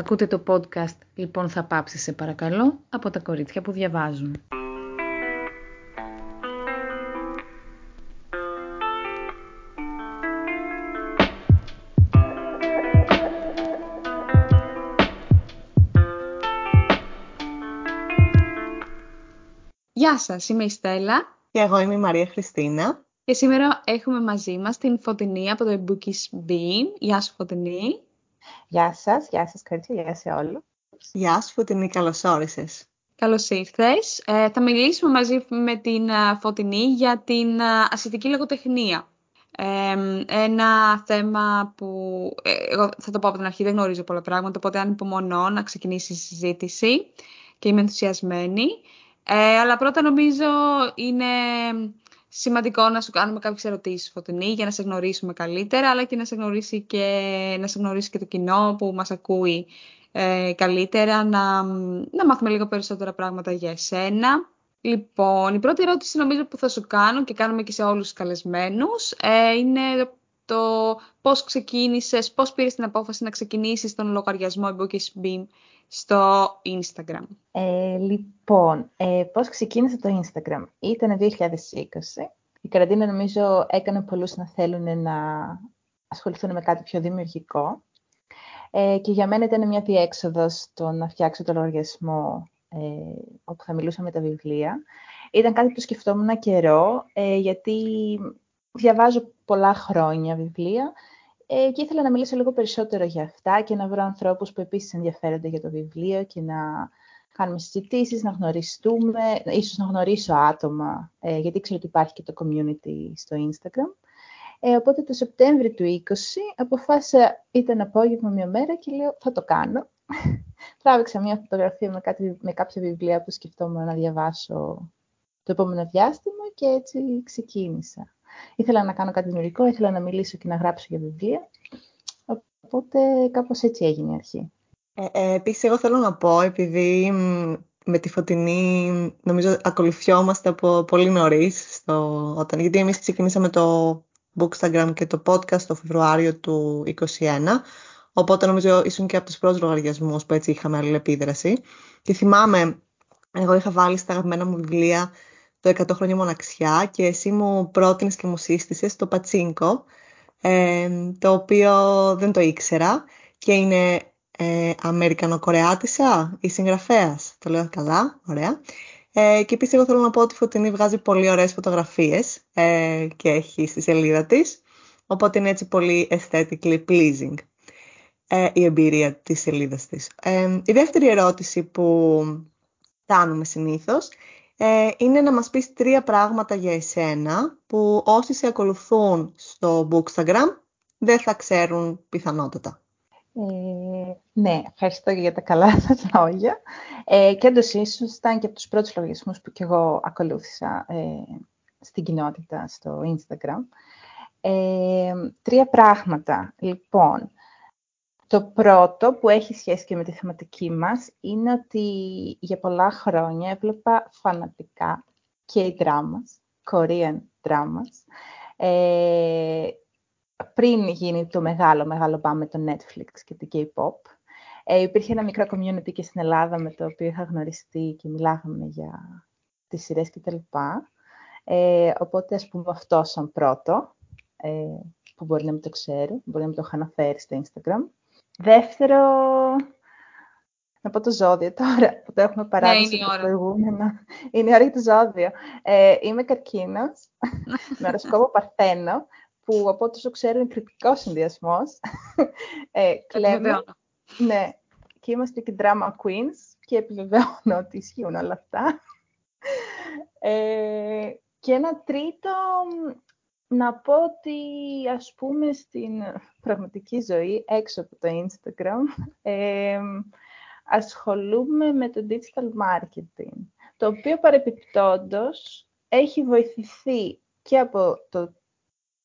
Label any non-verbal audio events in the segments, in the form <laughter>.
Ακούτε το podcast «Λοιπόν θα πάψει σε παρακαλώ» από τα κορίτσια που διαβάζουν. Γεια σας, είμαι η Στέλλα. Και εγώ είμαι η Μαρία Χριστίνα. Και σήμερα έχουμε μαζί μας την Φωτεινή από το Bookies Beam. Γεια σου Φωτεινή. Γεια σας, γεια σας κορίτσια, γεια σε όλους. Γεια σου Φωτεινή, καλώς όρισες. Καλώς ήρθες. Ε, θα μιλήσουμε μαζί με την ε, Φωτεινή για την ε, ασυντική λογοτεχνία. ένα θέμα που εγώ θα το πω από την αρχή, δεν γνωρίζω πολλά πράγματα, οπότε αν υπομονώ να ξεκινήσει η συζήτηση και είμαι ενθουσιασμένη. αλλά πρώτα νομίζω είναι σημαντικό να σου κάνουμε κάποιες ερωτήσεις φωτεινή για να σε γνωρίσουμε καλύτερα, αλλά και να σε γνωρίσει και, να σε γνωρίσει και το κοινό που μας ακούει ε, καλύτερα, να, να μάθουμε λίγο περισσότερα πράγματα για εσένα. Λοιπόν, η πρώτη ερώτηση νομίζω που θα σου κάνω και κάνουμε και σε όλους τους καλεσμένους ε, είναι το πώς ξεκίνησες, πώς πήρες την απόφαση να ξεκινήσεις τον λογαριασμό Bookies Beam στο Instagram. Ε, λοιπόν, ε, πώς ξεκίνησε το Instagram; Ήταν 2020. Η καραντίνα νομίζω έκανε πολλούς να θέλουν να ασχοληθούν με κάτι πιο δημιουργικό. Ε, και για μένα ήταν μια διέξοδος το να φτιάξω το λογαριασμό ε, όπου θα μιλούσα με τα βιβλία. Ήταν κάτι που σκεφτόμουν καιρό, ε, γιατί διαβάζω πολλά χρόνια βιβλία ε, και ήθελα να μιλήσω λίγο περισσότερο για αυτά και να βρω ανθρώπους που επίσης ενδιαφέρονται για το βιβλίο και να κάνουμε συζητήσεις, να γνωριστούμε, ίσως να γνωρίσω άτομα, ε, γιατί ξέρω ότι υπάρχει και το community στο Instagram. Ε, οπότε το Σεπτέμβριο του 20 αποφάσισα, ήταν απόγευμα μια μέρα και λέω θα το κάνω. <laughs> Τράβηξα μια φωτογραφία με, κάτι, με κάποια βιβλία που σκεφτόμουν να διαβάσω το επόμενο διάστημα και έτσι ξεκίνησα. Ήθελα να κάνω κάτι δημιουργικό, ήθελα να μιλήσω και να γράψω για βιβλία. Οπότε κάπως έτσι έγινε η αρχή. Ε, ε, επίσης, εγώ θέλω να πω, επειδή με τη Φωτεινή νομίζω ακολουθιόμαστε από πολύ νωρίς, όταν, γιατί εμείς ξεκινήσαμε το Bookstagram και το podcast το Φεβρουάριο του 2021, οπότε νομίζω ήσουν και από τους πρώτους λογαριασμούς που έτσι είχαμε αλληλεπίδραση. Και θυμάμαι, εγώ είχα βάλει στα αγαπημένα μου βιβλία το 100 χρόνια μοναξιά και εσύ μου πρότεινες και μου σύστησες το Πατσίνκο, ε, το οποίο δεν το ήξερα και είναι ε, Αμερικανοκορεάτισσα, η συγγραφέας, το λέω καλά, ωραία. Ε, και επίσης εγώ θέλω να πω ότι η Φωτεινή βγάζει πολύ ωραίες φωτογραφίες ε, και έχει στη σελίδα της, οπότε είναι έτσι πολύ aesthetically pleasing ε, η εμπειρία της σελίδας της. Ε, η δεύτερη ερώτηση που κάνουμε συνήθως ε, είναι να μας πεις τρία πράγματα για εσένα που όσοι σε ακολουθούν στο Bookstagram δεν θα ξέρουν πιθανότατα. Ε, ναι, ευχαριστώ για τα καλά <laughs> σας λόγια. Ε, και όντως ίσως ήταν και από τους πρώτους λογαριασμούς που και εγώ ακολούθησα ε, στην κοινότητα στο Instagram. Ε, τρία πράγματα. Λοιπόν, το πρώτο που έχει σχέση και με τη θεματική μας είναι ότι για πολλά χρόνια έβλεπα φανατικά και dramas, Korean dramas, ε, πριν γίνει το μεγάλο, μεγάλο πάμε το Netflix και το K-pop. Ε, υπήρχε ένα μικρό community και στην Ελλάδα με το οποίο είχα γνωριστεί και μιλάγαμε για τις σειρές κτλ. Ε, οπότε, ας πούμε, αυτό σαν πρώτο, ε, που μπορεί να μην το ξέρει, μπορεί να μην το είχα αναφέρει στο Instagram. Δεύτερο, να πω το ζώδιο τώρα, που το έχουμε παράδοση ναι, είναι προηγούμενο. Είναι η ώρα για το ζώδιο. Ε, είμαι καρκίνος, με οροσκόπο παρθένο, που από όσο ξέρω είναι κριτικό συνδυασμός. ε, κλαίμε. Ναι, και είμαστε και drama queens και επιβεβαιώνω ότι ισχύουν όλα αυτά. Ε, και ένα τρίτο, να πω ότι ας πούμε στην πραγματική ζωή, έξω από το Instagram, ε, ασχολούμαι με το digital marketing, το οποίο παρεπιπτόντος έχει βοηθηθεί και από το,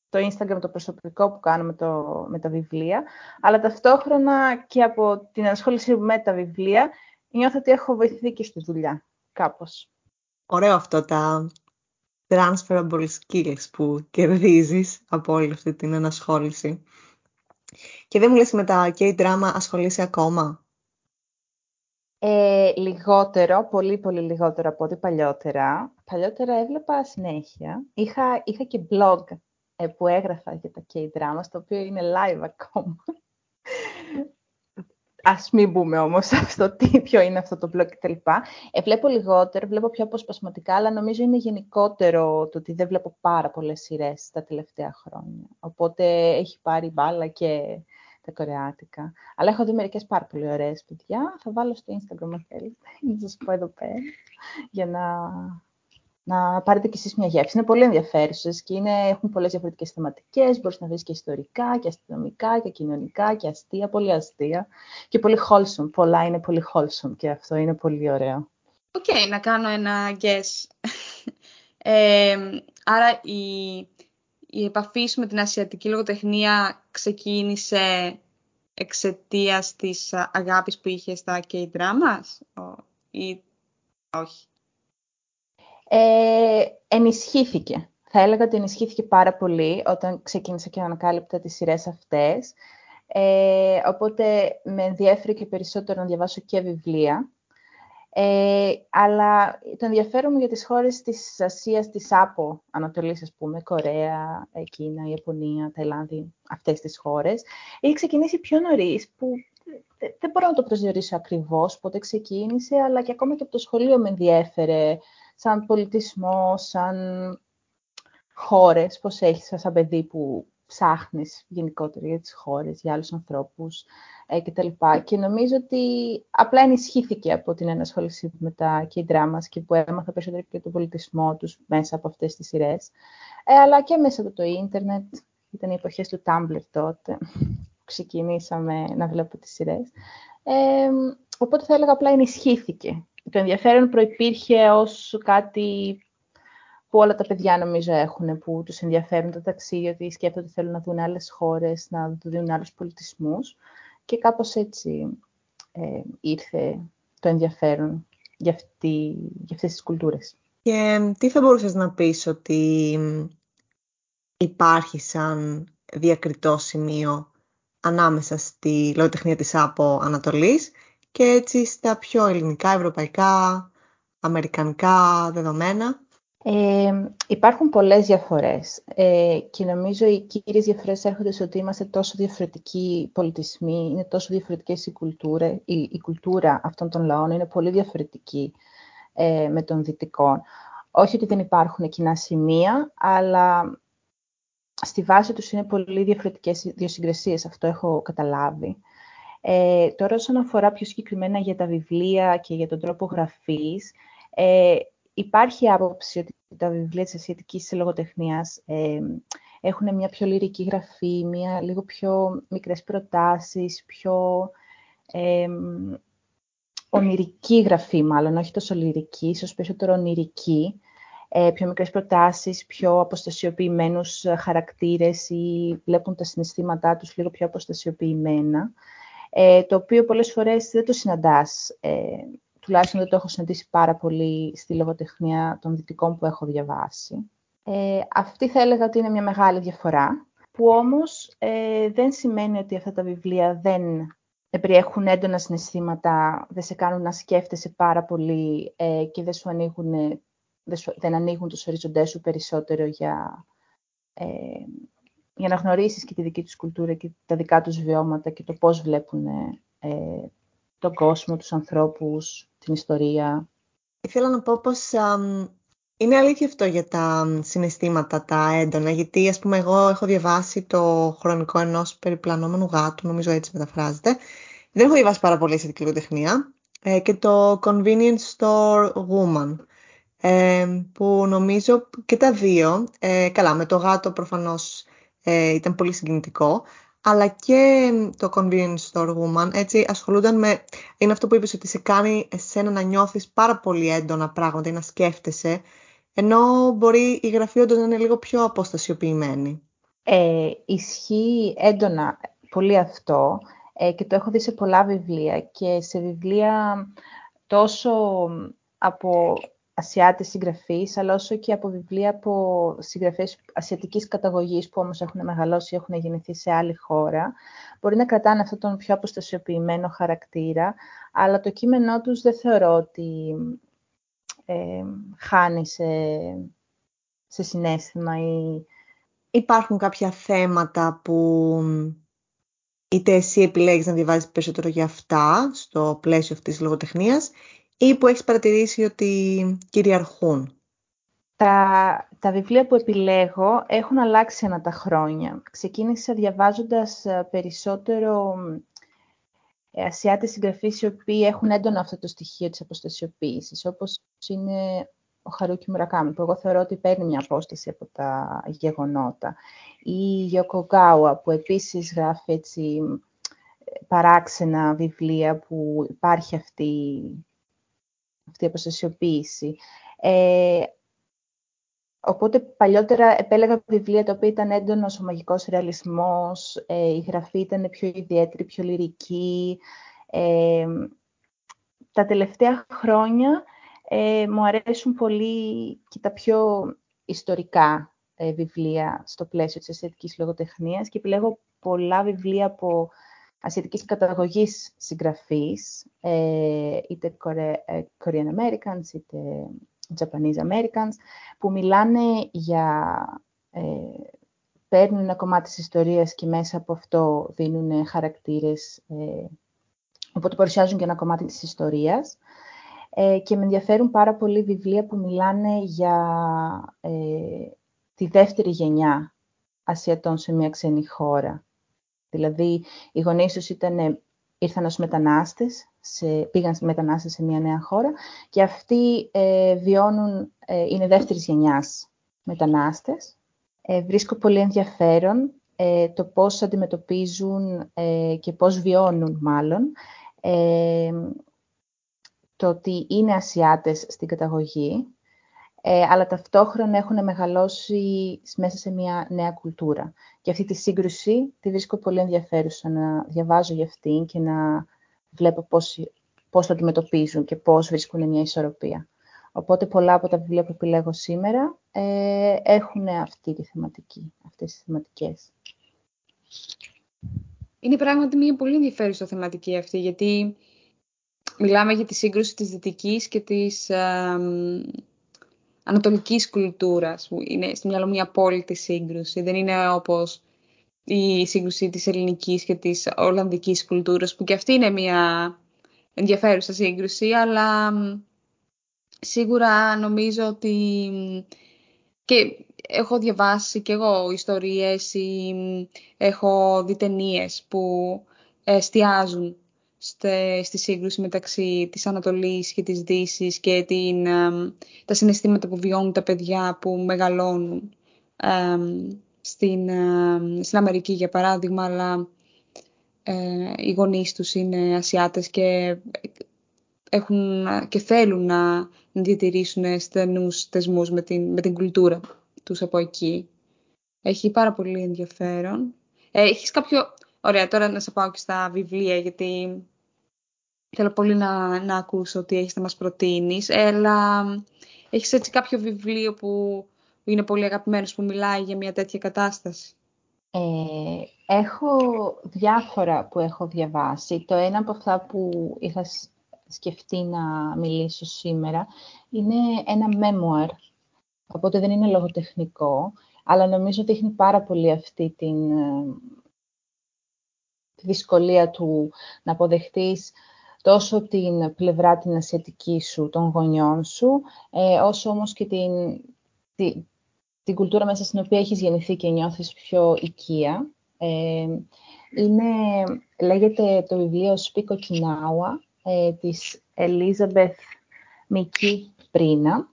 το Instagram το προσωπικό που κάνω με, το, με τα βιβλία, αλλά ταυτόχρονα και από την ασχόληση με τα βιβλία, νιώθω ότι έχω βοηθηθεί και στη δουλειά, κάπως. Ωραίο αυτό τα transferable skills που κερδίζεις από όλη αυτή την ανασχόληση. Και δεν μου λες με τα K-drama ασχολείσαι ακόμα; Ε, λιγότερο, πολύ πολύ λιγότερο από ό,τι παλιότερα. Παλιότερα έβλεπα συνέχεια. Είχα, είχα και blog ε, που έγραφα για τα K-drama, το οποίο είναι live ακόμα. Ας μην μπούμε όμως αυτό τι, ποιο είναι αυτό το blog κτλ. Ε, βλέπω λιγότερο, βλέπω πιο αποσπασματικά, αλλά νομίζω είναι γενικότερο το ότι δεν βλέπω πάρα πολλές σειρές τα τελευταία χρόνια. Οπότε έχει πάρει μπάλα και τα κορεάτικα. Αλλά έχω δει μερικές πάρα πολύ ωραίες παιδιά. Θα βάλω στο Instagram αν θέλετε, να σας πω εδώ πέρα, για να, να πάρετε κι εσείς μια γεύση. Είναι πολύ ενδιαφέρουσες και είναι, έχουν πολλές διαφορετικές θεματικές. Μπορείς να βρεις και ιστορικά και αστυνομικά και κοινωνικά και αστεία, πολύ αστεία. Και πολύ wholesome. Πολλά είναι πολύ wholesome και αυτό είναι πολύ ωραίο. OK, okay, να κάνω ένα guess. <laughs> ε, άρα η, η επαφή σου με την ασιατική λογοτεχνία ξεκίνησε εξαιτίας της αγάπης που είχες στα K-dramas ή όχι; Ε, ενισχύθηκε. Θα έλεγα ότι ενισχύθηκε πάρα πολύ όταν ξεκίνησα και ανακάλυπτα τις σειρές αυτές. Ε, οπότε με ενδιαφέρει και περισσότερο να διαβάσω και βιβλία. Ε, αλλά το ενδιαφέρον μου για τις χώρες της Ασίας, της ΑΠΟ, Ανατολής, ας πούμε, Κορέα, Κίνα, Ιαπωνία, Ταϊλάνδη, αυτές τις χώρες, έχει ξεκινήσει πιο νωρίς, που δεν μπορώ να το προσδιορίσω ακριβώς πότε ξεκίνησε, αλλά και ακόμα και από το σχολείο με ενδιέφερε σαν πολιτισμό, σαν χώρες, πώς έχεις σαν παιδί που ψάχνεις γενικότερα για τις χώρες, για άλλους ανθρώπους ε, κτλ. Και νομίζω ότι απλά ενισχύθηκε από την ενασχόληση με τα K-dramas και που έμαθα περισσότερο και τον πολιτισμό τους μέσα από αυτές τις σειρές. Ε, αλλά και μέσα από το ίντερνετ, ήταν οι εποχές του Tumblr τότε, που ξεκινήσαμε να βλέπω τις σειρές. Ε, οπότε θα έλεγα απλά ενισχύθηκε. Το ενδιαφέρον προϋπήρχε ως κάτι που όλα τα παιδιά νομίζω έχουν, που τους ενδιαφέρουν τα ταξίδια, ότι σκέφτονται ότι θέλουν να δουν άλλες χώρες, να δουν άλλους πολιτισμούς. Και κάπως έτσι ε, ήρθε το ενδιαφέρον για, αυτή, για αυτές τις κουλτούρες. Και τι θα μπορούσες να πεις ότι υπάρχει σαν διακριτό σημείο ανάμεσα στη λογοτεχνία της ΑΠΟ Ανατολής και έτσι στα πιο ελληνικά, ευρωπαϊκά, αμερικανικά δεδομένα. Ε, υπάρχουν πολλές διαφορές ε, και νομίζω οι κύριες διαφορές έρχονται στο ότι είμαστε τόσο διαφορετικοί πολιτισμοί, είναι τόσο διαφορετικές οι κουλτούρες, η, η κουλτούρα αυτών των λαών είναι πολύ διαφορετική ε, με των δυτικών. Όχι ότι δεν υπάρχουν κοινά σημεία, αλλά στη βάση τους είναι πολύ διαφορετικές ιδιοσυγκρασίες, αυτό έχω καταλάβει. Ε, τώρα όσον αφορά πιο συγκεκριμένα για τα βιβλία και για τον τρόπο γραφής, ε, υπάρχει άποψη ότι τα βιβλία της ασιατικής λογοτεχνίας ε, έχουν μια πιο λυρική γραφή, μια λίγο πιο μικρές προτάσεις, πιο ε, ονειρική γραφή μάλλον, όχι τόσο λυρική, ίσως περισσότερο ονειρική, ε, πιο μικρές προτάσεις, πιο αποστασιοποιημένους χαρακτήρες ή βλέπουν τα συναισθήματά τους λίγο πιο αποστασιοποιημένα, ε, το οποίο πολλές φορές δεν το συναντάς ε, τουλάχιστον δεν το έχω συναντήσει πάρα πολύ στη λογοτεχνία των δυτικών που έχω διαβάσει. Ε, αυτή θα έλεγα ότι είναι μια μεγάλη διαφορά, που όμως ε, δεν σημαίνει ότι αυτά τα βιβλία δεν περιέχουν έντονα συναισθήματα, δεν σε κάνουν να σκέφτεσαι πάρα πολύ ε, και δεν σου ανοίγουν, δεν, σου, δεν ανοίγουν τους οριζοντές σου περισσότερο για, ε, για να γνωρίσεις και τη δική τους κουλτούρα και τα δικά τους βιώματα και το πώς βλέπουν ε, τον κόσμο, τους ανθρώπους, την ιστορία. Ήθελα να πω πως είναι αλήθεια αυτό για τα συναισθήματα, τα έντονα, γιατί ας πούμε εγώ έχω διαβάσει το χρονικό ενός περιπλανόμενου γάτου, νομίζω έτσι μεταφράζεται. Δεν έχω διαβάσει πάρα πολύ σε λογοτεχνία ε, και το Convenience Store Woman, ε, που νομίζω και τα δύο, ε, καλά με το γάτο προφανώς ε, ήταν πολύ συγκινητικό, αλλά και το convenience store woman, έτσι ασχολούνταν με, είναι αυτό που είπες ότι σε κάνει εσένα να νιώθεις πάρα πολύ έντονα πράγματα ή να σκέφτεσαι, ενώ μπορεί η γραφή όντως να είναι λίγο πιο αποστασιοποιημένη. Ε, ισχύει έντονα πολύ αυτό. Ε, και το έχω δει σε πολλά βιβλία. Και σε βιβλία τόσο από Ασιάτες συγγραφείς, αλλά όσο και από βιβλία από συγγραφείς ασιατικής καταγωγής που όμως έχουν μεγαλώσει ή έχουν γεννηθεί σε άλλη χώρα. Μπορεί να κρατάνε αυτόν τον πιο αποστασιοποιημένο χαρακτήρα, αλλά το κείμενό τους δεν θεωρώ ότι ε, χάνει σε, σε συνέστημα ή... Υπάρχουν κάποια θέματα που είτε εσύ επιλέγεις να διαβάζεις περισσότερο για αυτά στο πλαίσιο αυτής της λογοτεχνίας ή που έχεις παρατηρήσει ότι κυριαρχούν; Τα, τα βιβλία που επιλέγω έχουν αλλάξει ανά τα χρόνια. Ξεκίνησα διαβάζοντας ε, περισσότερο ε, Ασιάτες συγγραφείς οι οποίοι έχουν έντονο αυτό το στοιχείο της αποστασιοποίησης, όπως είναι ο Χαρούκι Μουρακάμι, που εγώ θεωρώ ότι παίρνει μια απόσταση από τα γεγονότα. Ή η Γιόκο Ογκάουα, που επίσης γράφει έτσι παράξενα βιβλία που υπάρχει αυτή, αυτή η αποστασιοποίηση. Ε, οπότε παλιότερα επέλεγα βιβλία τα οποία ήταν έντονος ο μαγικός ρεαλισμός, ε, η γραφή ήταν πιο ιδιαίτερη, πιο λυρική. Ε, τα τελευταία χρόνια ε, μου αρέσουν πολύ και τα πιο ιστορικά ε, βιβλία στο πλαίσιο της ασιατικής λογοτεχνίας και επιλέγω πολλά βιβλία από ασιατικής καταγωγής συγγραφής, ε, είτε ε, Korean Americans, είτε Japanese Americans, που μιλάνε για... Ε, παίρνουν ένα κομμάτι της ιστορίας και μέσα από αυτό δίνουν χαρακτήρες, ε, οπότε παρουσιάζουν και ένα κομμάτι της ιστορίας. Ε, και με ενδιαφέρουν πάρα πολύ βιβλία που μιλάνε για ε, τη δεύτερη γενιά Ασιατών σε μια ξένη χώρα. Δηλαδή, οι γονείς τους ήταν, ήρθαν ως μετανάστες, σε, πήγαν μετανάστες σε μια νέα χώρα και αυτοί ε, βιώνουν, ε, είναι δεύτερης γενιάς μετανάστες. Ε, βρίσκω πολύ ενδιαφέρον ε, το πώς αντιμετωπίζουν και πώς βιώνουν μάλλον το ότι είναι Ασιάτες στην καταγωγή, ε, αλλά ταυτόχρονα έχουν μεγαλώσει μέσα σε μια νέα κουλτούρα. Και αυτή τη σύγκρουση τη βρίσκω πολύ ενδιαφέρουσα να διαβάζω για αυτήν και να βλέπω πώς, πώς το αντιμετωπίζουν και πώς βρίσκουν μια ισορροπία. Οπότε πολλά από τα βιβλία που επιλέγω σήμερα ε, έχουν αυτή τη θεματική, αυτές τις θεματικές. Είναι πράγματι μια πολύ ενδιαφέρουσα θεματική αυτή, γιατί μιλάμε για τη σύγκρουση της δυτικής και της ε, ανατολικής κουλτούρας. Που είναι στη μυαλό μια απόλυτη σύγκρουση. Δεν είναι όπως η σύγκρουση της ελληνικής και της ολλανδικής κουλτούρας, που και αυτή είναι μια ενδιαφέρουσα σύγκρουση, αλλά σίγουρα νομίζω ότι και έχω διαβάσει και εγώ ιστορίες ή έχω δει ταινίες που εστιάζουν στη σύγκρουση μεταξύ της Ανατολής και της Δύσης και την, τα συναισθήματα που βιώνουν τα παιδιά που μεγαλώνουν στην, στην Αμερική για παράδειγμα, αλλά ε, οι γονείς τους είναι Ασιάτες και έχουν και θέλουν να διατηρήσουν στενούς θεσμούς με την, με την κουλτούρα τους από εκεί. Έχει πάρα πολύ ενδιαφέρον. Ε, έχεις κάποιο... Ωραία, τώρα να σε πάω και στα βιβλία, γιατί Θέλω πολύ να, να ακούσω τι έχεις να μας προτείνεις. Αλλά έχεις έτσι κάποιο βιβλίο που είναι πολύ αγαπημένος που μιλάει για μια τέτοια κατάσταση; Ε, έχω διάφορα που έχω διαβάσει. Το ένα από αυτά που είχα σκεφτεί να μιλήσω σήμερα είναι ένα memoir, οπότε δεν είναι λογοτεχνικό, αλλά νομίζω ότι έχει πάρα πολύ αυτή την, ε, τη δυσκολία του να αποδεχτείς τόσο την πλευρά την ασιατική σου, των γονιών σου, ε, όσο όμως και την, την κουλτούρα μέσα στην οποία έχεις γεννηθεί και νιώθεις πιο οικία. Ε, είναι, λέγεται το βιβλίο «Σπίκο Κινάουα» ε, της Ελίζαμπεθ Μική Πρίνα,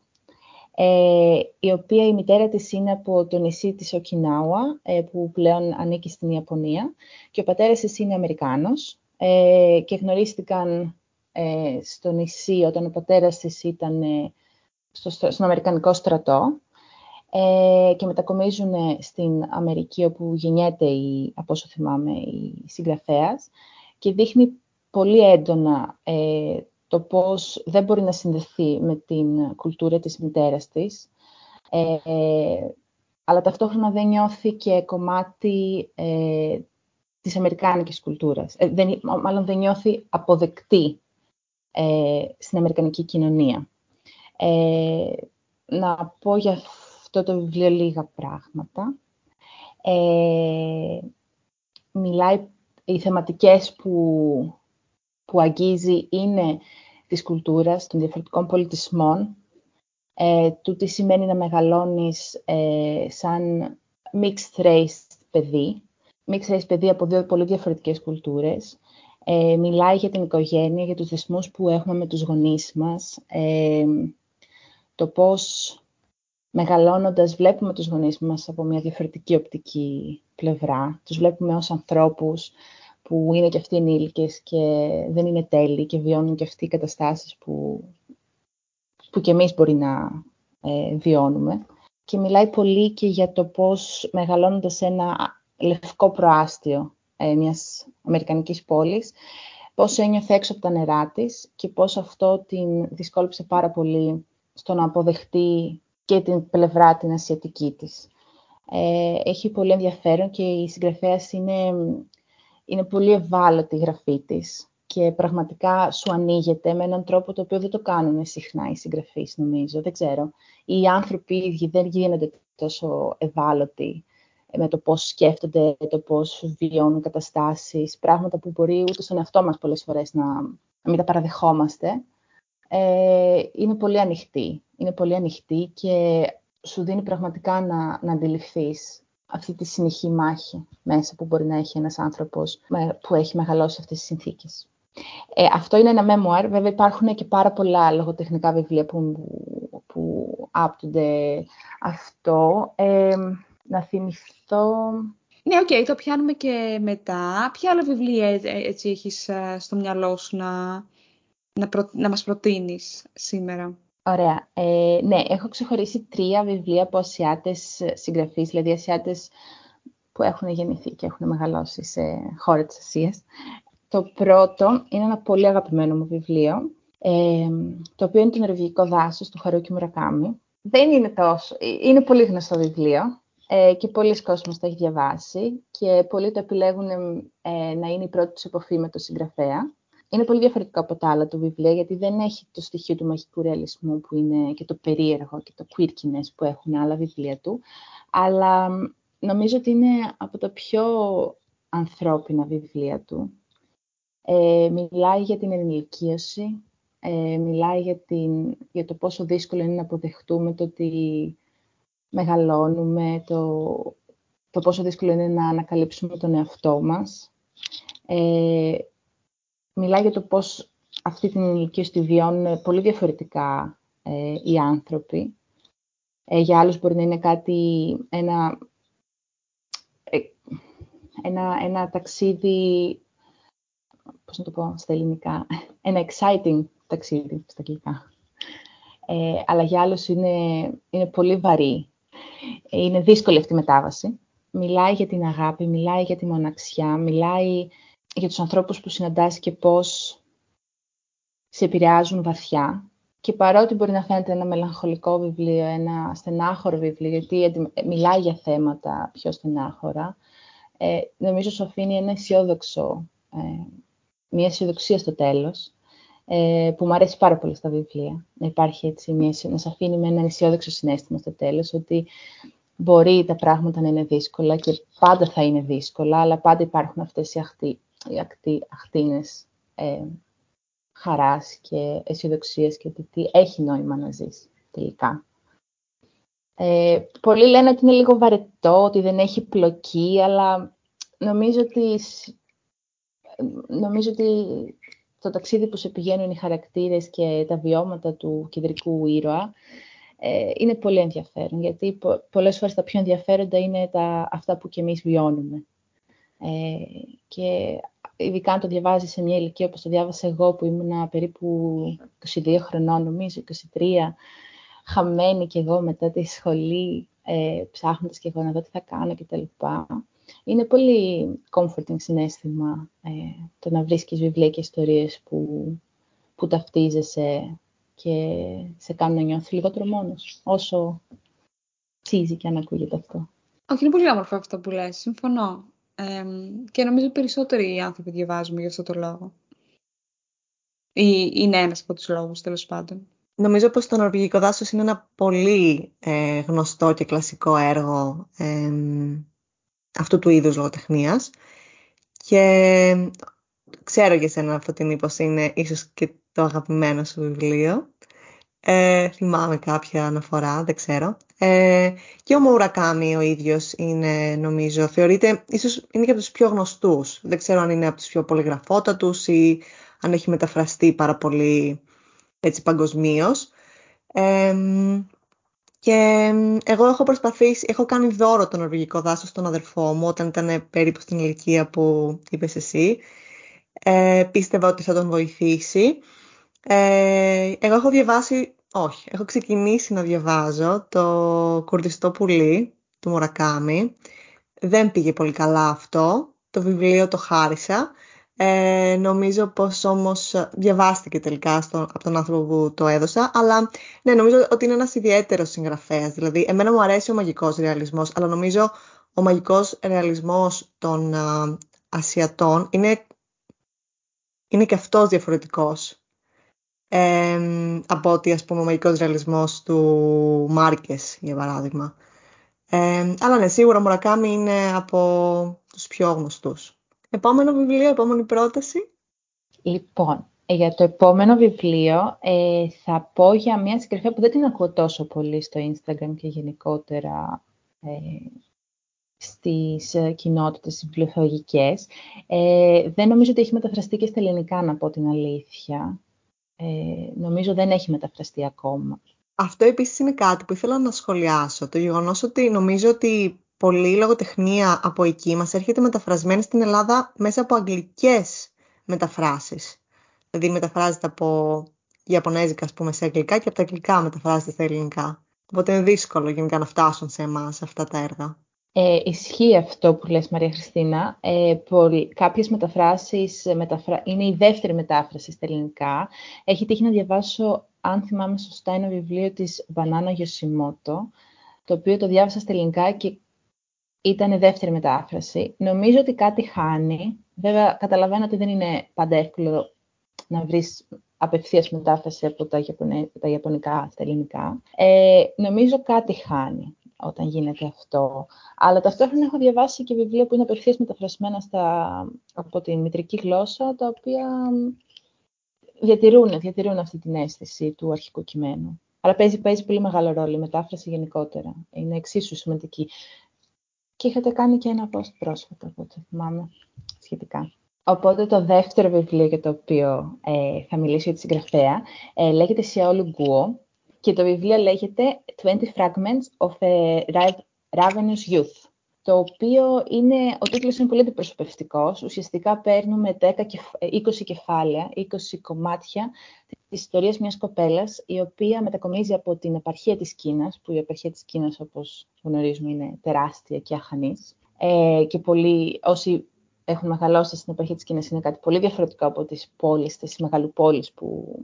ε, η οποία η μητέρα της είναι από το νησί της Οκινάουα, ε, που πλέον ανήκει στην Ιαπωνία, και ο πατέρας της είναι Αμερικάνος, ε, και γνωρίστηκαν ε, στο νησί όταν ο πατέρας της ήταν ε, στο, στον Αμερικανικό στρατό. Ε, και μετακομίζουν στην Αμερική όπου γεννιέται, η, από όσο θυμάμαι, η συγγραφέας. Και δείχνει πολύ έντονα το πώς δεν μπορεί να συνδεθεί με την κουλτούρα της μητέρας της, ε, αλλά ταυτόχρονα δεν νιώθει και κομμάτι ε, της αμερικάνικης κουλτούρας. Ε, δεν, μάλλον δεν νιώθει αποδεκτή ε, στην αμερικανική κοινωνία. Ε, να πω για αυτό το βιβλίο λίγα πράγματα. Ε, μιλάει, οι θεματικές που, που αγγίζει είναι της κουλτούρας, των διαφορετικών πολιτισμών, ε, του τι σημαίνει να μεγαλώνεις ε, σαν mixed race παιδί, mixed race παιδί από δύο πολύ διαφορετικές κουλτούρες. Ε, μιλάει για την οικογένεια, για τους δεσμούς που έχουμε με τους γονείς μας, ε, το πώς μεγαλώνοντας βλέπουμε τους γονείς μας από μια διαφορετική οπτική πλευρά. Τους βλέπουμε ως ανθρώπους που είναι και αυτοί ενήλικες και δεν είναι τέλειοι και βιώνουν και αυτοί οι καταστάσεις που, που και εμείς μπορεί να ε, βιώνουμε. Και μιλάει πολύ και για το πώς μεγαλώνοντας ένα λευκό προάστιο ε, μιας αμερικανικής πόλης, πώς ένιωθε έξω από τα νερά της και πώς αυτό την δυσκόλυψε πάρα πολύ στο να αποδεχτεί και την πλευρά την ασιατική της. Ε, έχει πολύ ενδιαφέρον και η συγγραφέας είναι, είναι πολύ ευάλωτη η γραφή της και πραγματικά σου ανοίγεται με έναν τρόπο το οποίο δεν το κάνουν συχνά οι συγγραφείς, νομίζω. Δεν ξέρω. Οι άνθρωποι ίδιοι δεν γίνονται τόσο ευάλωτοι με το πώς σκέφτονται, το πώς βιώνουν καταστάσεις, πράγματα που μπορεί ούτε στον εαυτό μας πολλές φορές να, να μην τα παραδεχόμαστε. Ε, είναι πολύ ανοιχτή. Είναι πολύ ανοιχτή και σου δίνει πραγματικά να, να αντιληφθείς αυτή τη συνεχή μάχη μέσα που μπορεί να έχει ένας άνθρωπος που έχει μεγαλώσει αυτές τις συνθήκες. Ε, αυτό είναι ένα memoir. Βέβαια υπάρχουν και πάρα πολλά λογοτεχνικά βιβλία που, που άπτονται αυτό. Ε, να θυμηθώ... Ναι, OK, okay, το πιάνουμε και μετά. Ποια άλλα βιβλία ε, έτσι έχεις στο μυαλό σου να, να, προ, να μας προτείνεις σήμερα; Ωραία. Ε, ναι, έχω ξεχωρίσει τρία βιβλία από Ασιάτες συγγραφείς, δηλαδή Ασιάτες που έχουν γεννηθεί και έχουν μεγαλώσει σε χώρα της Ασίας. Το πρώτο είναι ένα πολύ αγαπημένο μου βιβλίο, ε, το οποίο είναι το Νορβηγικό δάσος του Χαρούκι Μουρακάμι. Δεν είναι τόσο, είναι πολύ γνωστό βιβλίο ε, και πολλοί κόσμος το έχει διαβάσει και πολλοί το επιλέγουν ε, να είναι η πρώτη τους επαφή με το συγγραφέα. Είναι πολύ διαφορετικό από τα άλλα του βιβλία, γιατί δεν έχει το στοιχείο του μαγικού ρεαλισμού που είναι και το περίεργο και το quirkiness που έχουν άλλα βιβλία του, αλλά νομίζω ότι είναι από τα πιο ανθρώπινα βιβλία του. Ε, μιλάει για την ενηλικίωση, ε, μιλάει για, την, για το πόσο δύσκολο είναι να αποδεχτούμε το ότι μεγαλώνουμε, το, το πόσο δύσκολο είναι να ανακαλύψουμε τον εαυτό μας. Ε, μιλάει για το πώς αυτή την ηλικία στη βιώνουν πολύ διαφορετικά ε, οι άνθρωποι. Ε, για άλλους μπορεί να είναι κάτι, ένα, ε, ένα, ένα ταξίδι, πώς να το πω στα ελληνικά, ένα exciting ταξίδι στα αγγλικά. Ε, αλλά για άλλους είναι, είναι πολύ βαρύ. Είναι δύσκολη αυτή η μετάβαση. Μιλάει για την αγάπη, μιλάει για τη μοναξιά, μιλάει για τους ανθρώπους που συναντάς και πώς σε επηρεάζουν βαθιά. Και παρότι μπορεί να φαίνεται ένα μελαγχολικό βιβλίο, ένα στενάχωρο βιβλίο, γιατί μιλάει για θέματα πιο στενάχωρα, ε, νομίζω σου αφήνει ένα αισιόδοξο, ε, μια αισιοδοξία στο τέλος, ε, που μου αρέσει πάρα πολύ στα βιβλία. Να υπάρχει έτσι, μια, να σε αφήνει με ένα αισιόδοξο συνέστημα στο τέλος, ότι μπορεί τα πράγματα να είναι δύσκολα και πάντα θα είναι δύσκολα, αλλά πάντα υπάρχουν αυτές οι αχτοί, οι ακτή, ακτίνες ε, χαράς και αισιοδοξία και ότι τι έχει νόημα να ζεις τελικά. Ε, πολλοί λένε ότι είναι λίγο βαρετό, ότι δεν έχει πλοκή, αλλά νομίζω ότι, νομίζω ότι το ταξίδι που σε πηγαίνουν οι χαρακτήρες και τα βιώματα του κεντρικού ήρωα ε, είναι πολύ ενδιαφέρον, γιατί πο, πολλές φορές τα πιο ενδιαφέροντα είναι τα, αυτά που και εμείς βιώνουμε. Ε, και ειδικά αν το διαβάζεις σε μια ηλικία όπως το διάβασα εγώ που ήμουν περίπου 22 χρονών νομίζω, 23, χαμένη κι εγώ μετά τη σχολή, ε, ψάχνοντας κι εγώ να δω τι θα κάνω κτλ. Είναι πολύ comforting συνέστημα ε, το να βρίσκεις βιβλία και ιστορίες που, που ταυτίζεσαι και σε κάνουν να νιώθεις λιγότερο μόνος, όσο τσίζει και αν ακούγεται αυτό. Όχι, είναι πολύ όμορφο αυτό που λες, συμφωνώ. Ε, και νομίζω περισσότεροι άνθρωποι διαβάζουμε για αυτό το λόγο. Ή είναι ένας από τους λόγους, τέλος πάντων. Νομίζω πως το Νορβηγικό δάσος είναι ένα πολύ ε, γνωστό και κλασικό έργο ε, αυτού του είδους λογοτεχνίας και ξέρω για σένα αυτό την πως είναι ίσως και το αγαπημένο σου βιβλίο. Ε, θυμάμαι κάποια αναφορά, δεν ξέρω. Ε, και ο Μουρακάμι ο ίδιος είναι, νομίζω, θεωρείται, ίσως είναι και από τους πιο γνωστούς. Δεν ξέρω αν είναι από τους πιο πολυγραφότατους ή αν έχει μεταφραστεί πάρα πολύ έτσι παγκοσμίως. Ε, και εγώ έχω προσπαθήσει, έχω κάνει δώρο το νορβηγικό δάσος στον αδερφό μου όταν ήταν περίπου στην ηλικία που είπες εσύ. Ε, πίστευα ότι θα τον βοηθήσει. Ε, εγώ έχω διαβάσει, όχι, έχω ξεκινήσει να διαβάζω το «Κουρδιστό πουλί» του Μουρακάμι. Δεν πήγε πολύ καλά αυτό. Το βιβλίο το χάρισα. Ε, νομίζω πως όμως διαβάστηκε τελικά στον, από τον άνθρωπο που το έδωσα, αλλά ναι, νομίζω ότι είναι ένας ιδιαίτερος συγγραφέας. Δηλαδή, εμένα μου αρέσει ο μαγικός ρεαλισμός, αλλά νομίζω ο μαγικός ρεαλισμός των α, Ασιατών είναι, είναι και αυτός διαφορετικός ε, από ότι ας πούμε ο μαγικός ρεαλισμός του Μάρκες, για παράδειγμα. Ε, αλλά ναι, σίγουρα ο Μουρακάμι είναι από τους πιο γνωστούς. Επόμενο βιβλίο, επόμενη πρόταση. Λοιπόν, για το επόμενο βιβλίο ε, θα πω για μια συγγραφέα που δεν την ακούω τόσο πολύ στο Instagram και γενικότερα ε, στις ε, κοινότητες βιβλιοθεωγικές. Ε, δεν νομίζω ότι έχει μεταφραστεί και στα ελληνικά, να πω την αλήθεια. Ε, νομίζω δεν έχει μεταφραστεί ακόμα. Αυτό επίσης είναι κάτι που ήθελα να σχολιάσω. Το γεγονός ότι νομίζω ότι πολλή λογοτεχνία από εκεί μας έρχεται μεταφρασμένη στην Ελλάδα μέσα από αγγλικές μεταφράσεις. Δηλαδή μεταφράζεται από Ιαπωνέζικα, ας πούμε, σε αγγλικά και από τα αγγλικά μεταφράζεται στα ελληνικά. Οπότε είναι δύσκολο γενικά να φτάσουν σε εμάς αυτά τα έργα. Ε, ισχύει αυτό που λες Μαρία Χριστίνα. Ε, πολλ, κάποιες μεταφράσεις μεταφρα... είναι η δεύτερη μετάφραση στα ελληνικά. Έχει τύχει να διαβάσω, αν θυμάμαι σωστά, ένα βιβλίο της Μπανάνα Γιωσιμότο, το οποίο το διάβασα στα ελληνικά και ήταν η δεύτερη μετάφραση. Νομίζω ότι κάτι χάνει. Βέβαια, καταλαβαίνω ότι δεν είναι πάντα εύκολο να βρεις απευθείας μετάφραση από τα, τα Ιαπωνικά στα ελληνικά. Ε, νομίζω κάτι χάνει όταν γίνεται αυτό. Αλλά ταυτόχρονα έχω διαβάσει και βιβλία που είναι απευθείας μεταφρασμένα στα, από την μητρική γλώσσα, τα οποία διατηρούν, διατηρούν αυτή την αίσθηση του αρχικού κειμένου. Αλλά παίζει, παίζει πολύ μεγάλο ρόλο η μετάφραση γενικότερα. Είναι εξίσου σημαντική. Και είχατε κάνει και ένα post πρόσφατα, από ό,τι θυμάμαι, σχετικά. Οπότε το δεύτερο βιβλίο για το οποίο ε, θα μιλήσω για τη συγγραφέα ε, λέγεται Σιαόλου Γκουό και το βιβλίο λέγεται 20 Fragments of a Ravenous Youth το οποίο είναι, ο τίτλος είναι πολύ αντιπροσωπευτικός. Ουσιαστικά παίρνουμε 10, 20 ε, κεφάλαια, 20 κομμάτια της ιστορίας μιας κοπέλας, η οποία μετακομίζει από την επαρχία της Κίνας, που η επαρχία της Κίνας, όπως γνωρίζουμε, είναι τεράστια και αχανής. Ε, και πολλοί, όσοι έχουν μεγαλώσει στην επαρχία της Κίνας, είναι κάτι πολύ διαφορετικό από τις πόλεις, τις μεγαλοπόλεις, που,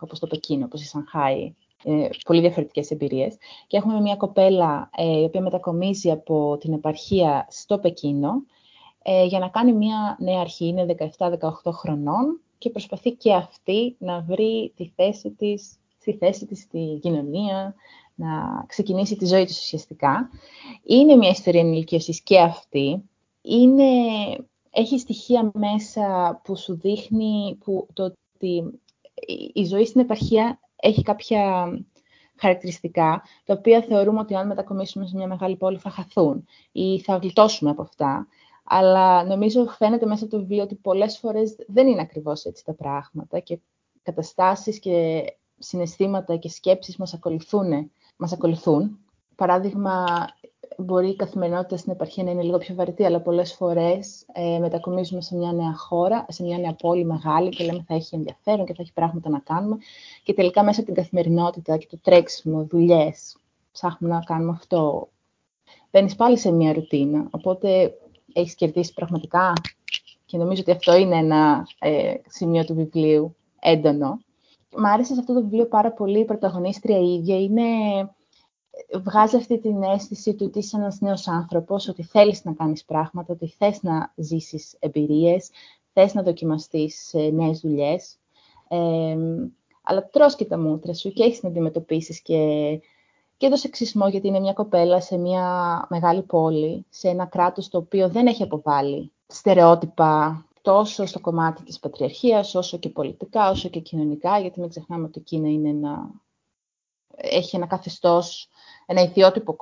όπως το Πεκίνο, όπως η Σανχάη, ε, πολύ διαφορετικές εμπειρίες. Και έχουμε μια κοπέλα ε, η οποία μετακομίζει από την επαρχία στο Πεκίνο ε, για να κάνει μια νέα αρχή, είναι 17-18 χρονών και προσπαθεί και αυτή να βρει τη θέση της, στη θέση της στη κοινωνία, να ξεκινήσει τη ζωή της ουσιαστικά. Είναι μια ιστορία ενηλικίωσης και αυτή. Είναι, έχει στοιχεία μέσα που σου δείχνει που, το ότι η ζωή στην επαρχία έχει κάποια χαρακτηριστικά, τα οποία θεωρούμε ότι αν μετακομίσουμε σε μια μεγάλη πόλη θα χαθούν ή θα γλιτώσουμε από αυτά. Αλλά νομίζω φαίνεται μέσα από το βιβλίο ότι πολλές φορές δεν είναι ακριβώς έτσι τα πράγματα και καταστάσεις και συναισθήματα και σκέψεις μας ακολουθούν. Μας ακολουθούν. Παράδειγμα, μπορεί η καθημερινότητα στην επαρχία να είναι λίγο πιο βαρετή, αλλά πολλές φορές ε, μετακομίζουμε σε μια νέα χώρα, σε μια νέα πόλη μεγάλη και λέμε θα έχει ενδιαφέρον και θα έχει πράγματα να κάνουμε. Και τελικά μέσα από την καθημερινότητα και το τρέξιμο, δουλειές, ψάχνουμε να κάνουμε αυτό. Μπαίνεις πάλι σε μια ρουτίνα. Οπότε έχεις κερδίσει πραγματικά. Και νομίζω ότι αυτό είναι ένα ε, σημείο του βιβλίου. έντονο. Μ' άρεσε σε αυτό το βιβλίο πάρα πολύ η πρωταγωνίστρια η ίδια. Είναι... Βγάζει αυτή την αίσθηση του ότι είσαι ένας νέος άνθρωπος, ότι θέλεις να κάνεις πράγματα, ότι θες να ζήσεις εμπειρίες, θες να δοκιμαστείς νέες δουλειές. Ε, αλλά τρως και τα μούτρα σου και έχεις να αντιμετωπίσεις και, και το σεξισμό, γιατί είναι μια κοπέλα σε μια μεγάλη πόλη, σε ένα κράτος το οποίο δεν έχει αποβάλει στερεότυπα τόσο στο κομμάτι της πατριαρχίας, όσο και πολιτικά, όσο και κοινωνικά, γιατί μην ξεχνάμε ότι η Κίνα είναι ένα... έχει ένα καθεστώς, ένα ιδιότυπο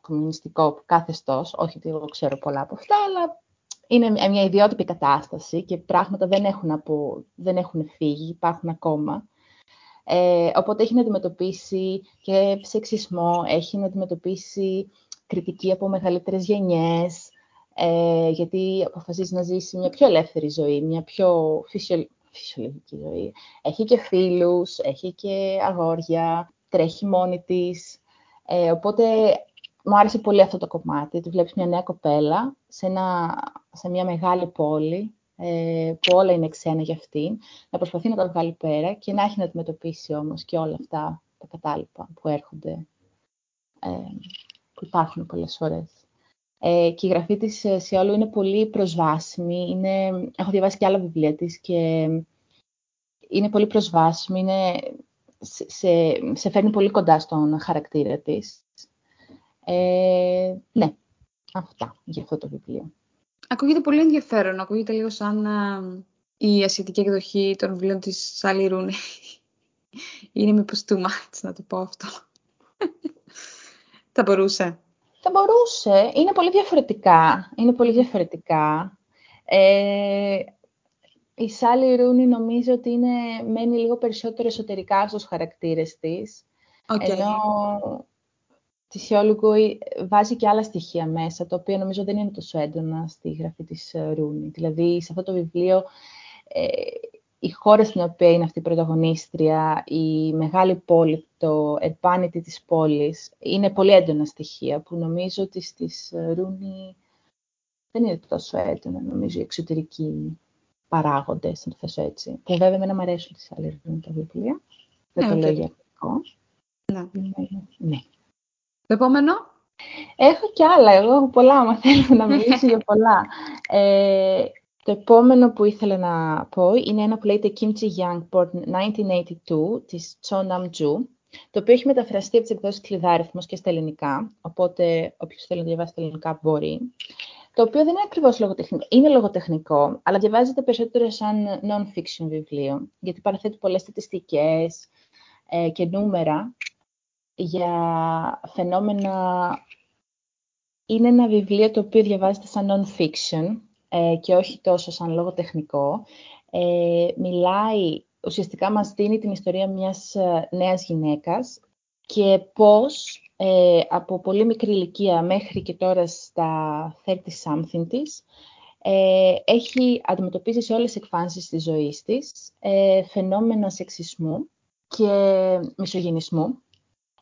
κομμουνιστικό καθεστώς, όχι ότι εγώ ξέρω πολλά από αυτά, αλλά είναι μια ιδιότυπη κατάσταση και πράγματα δεν έχουν, από, δεν έχουν φύγει, υπάρχουν ακόμα. Ε, οπότε έχει να αντιμετωπίσει και σεξισμό, έχει να αντιμετωπίσει κριτική από μεγαλύτερες γενιές, ε, γιατί αποφασίζει να ζήσει μια πιο ελεύθερη ζωή, μια πιο φυσιολογική ζωή. Έχει και φίλους, έχει και αγόρια, τρέχει μόνη της. Ε, οπότε μου άρεσε πολύ αυτό το κομμάτι. Τη βλέπεις μια νέα κοπέλα σε, ένα, σε μια μεγάλη πόλη, ε, που όλα είναι ξένα για αυτήν, να προσπαθεί να τα βγάλει πέρα και να έχει να αντιμετωπίσει όμως και όλα αυτά τα κατάλοιπα που έρχονται, ε, που υπάρχουν πολλές φορές. Ε, και η γραφή της ε, σε όλο είναι πολύ προσβάσιμη. Είναι, έχω διαβάσει και άλλα βιβλία της και είναι πολύ προσβάσιμη. Είναι, σε, σε φέρνει πολύ κοντά στον χαρακτήρα της. Ε, ναι, αυτά για αυτό το βιβλίο. Ακούγεται πολύ ενδιαφέρον. Ακούγεται λίγο σαν η ασιατική εκδοχή των βιβλίων της Σάλι Ρούνε. <laughs> Είναι μήπως too much να το πω αυτό. <laughs> Θα μπορούσε. Θα μπορούσε. Είναι πολύ διαφορετικά. Είναι πολύ διαφορετικά. Ε, η Σάλι Ρούνι νομίζω ότι είναι, μένει λίγο περισσότερο εσωτερικά στους χαρακτήρες της. Okay. Ενώ της Σιόλουγκο βάζει και άλλα στοιχεία μέσα, τα οποία νομίζω δεν είναι τόσο έντονα στη γραφή της ε, Ρούνι. Δηλαδή, σε αυτό το βιβλίο, ε, η χώρα στην οποία είναι αυτή η πρωταγωνίστρια, η μεγάλη πόλη, το ερπάνητη της πόλης, είναι πολύ έντονα στοιχεία, που νομίζω ότι στις ε, Ρούνι δεν είναι τόσο έντονα, νομίζω, οι εξωτερικοί παράγοντες, να το θέσω έτσι. Που βέβαια εμένα μου αρέσουν τις άλλες Ρούνι τα βιβλία. Δεν το λέω για Ναι. ναι. Το επόμενο; Έχω κι άλλα. Εγώ έχω πολλά, άμα θέλω να μιλήσω για πολλά. Ε, το επόμενο που ήθελα να πω είναι ένα που λέγεται Kimchi Young, Born 1982, της Cho Nam Ju, το οποίο έχει μεταφραστεί από τις εκδόσεις Κλειδάριθμος και στα ελληνικά, οπότε όποιος θέλει να διαβάσει στα ελληνικά μπορεί. Το οποίο δεν είναι ακριβώς λογοτεχνικό. Είναι λογοτεχνικό, αλλά διαβάζεται περισσότερο σαν non-fiction βιβλίο, γιατί παραθέτει πολλές στατιστικές ε, και νούμερα για φαινόμενα... Είναι ένα βιβλίο το οποίο διαβάζεται σαν non-fiction ε, και όχι τόσο σαν λογοτεχνικό. Ε, μιλάει, ουσιαστικά μας δίνει την ιστορία μιας ε, νέας γυναίκας και πώς ε, από πολύ μικρή ηλικία μέχρι και τώρα στα 30-something της, ε, έχει αντιμετωπίσει σε όλες τις εκφάνσεις της ζωής της φαινόμενα σεξισμού και μισογενισμού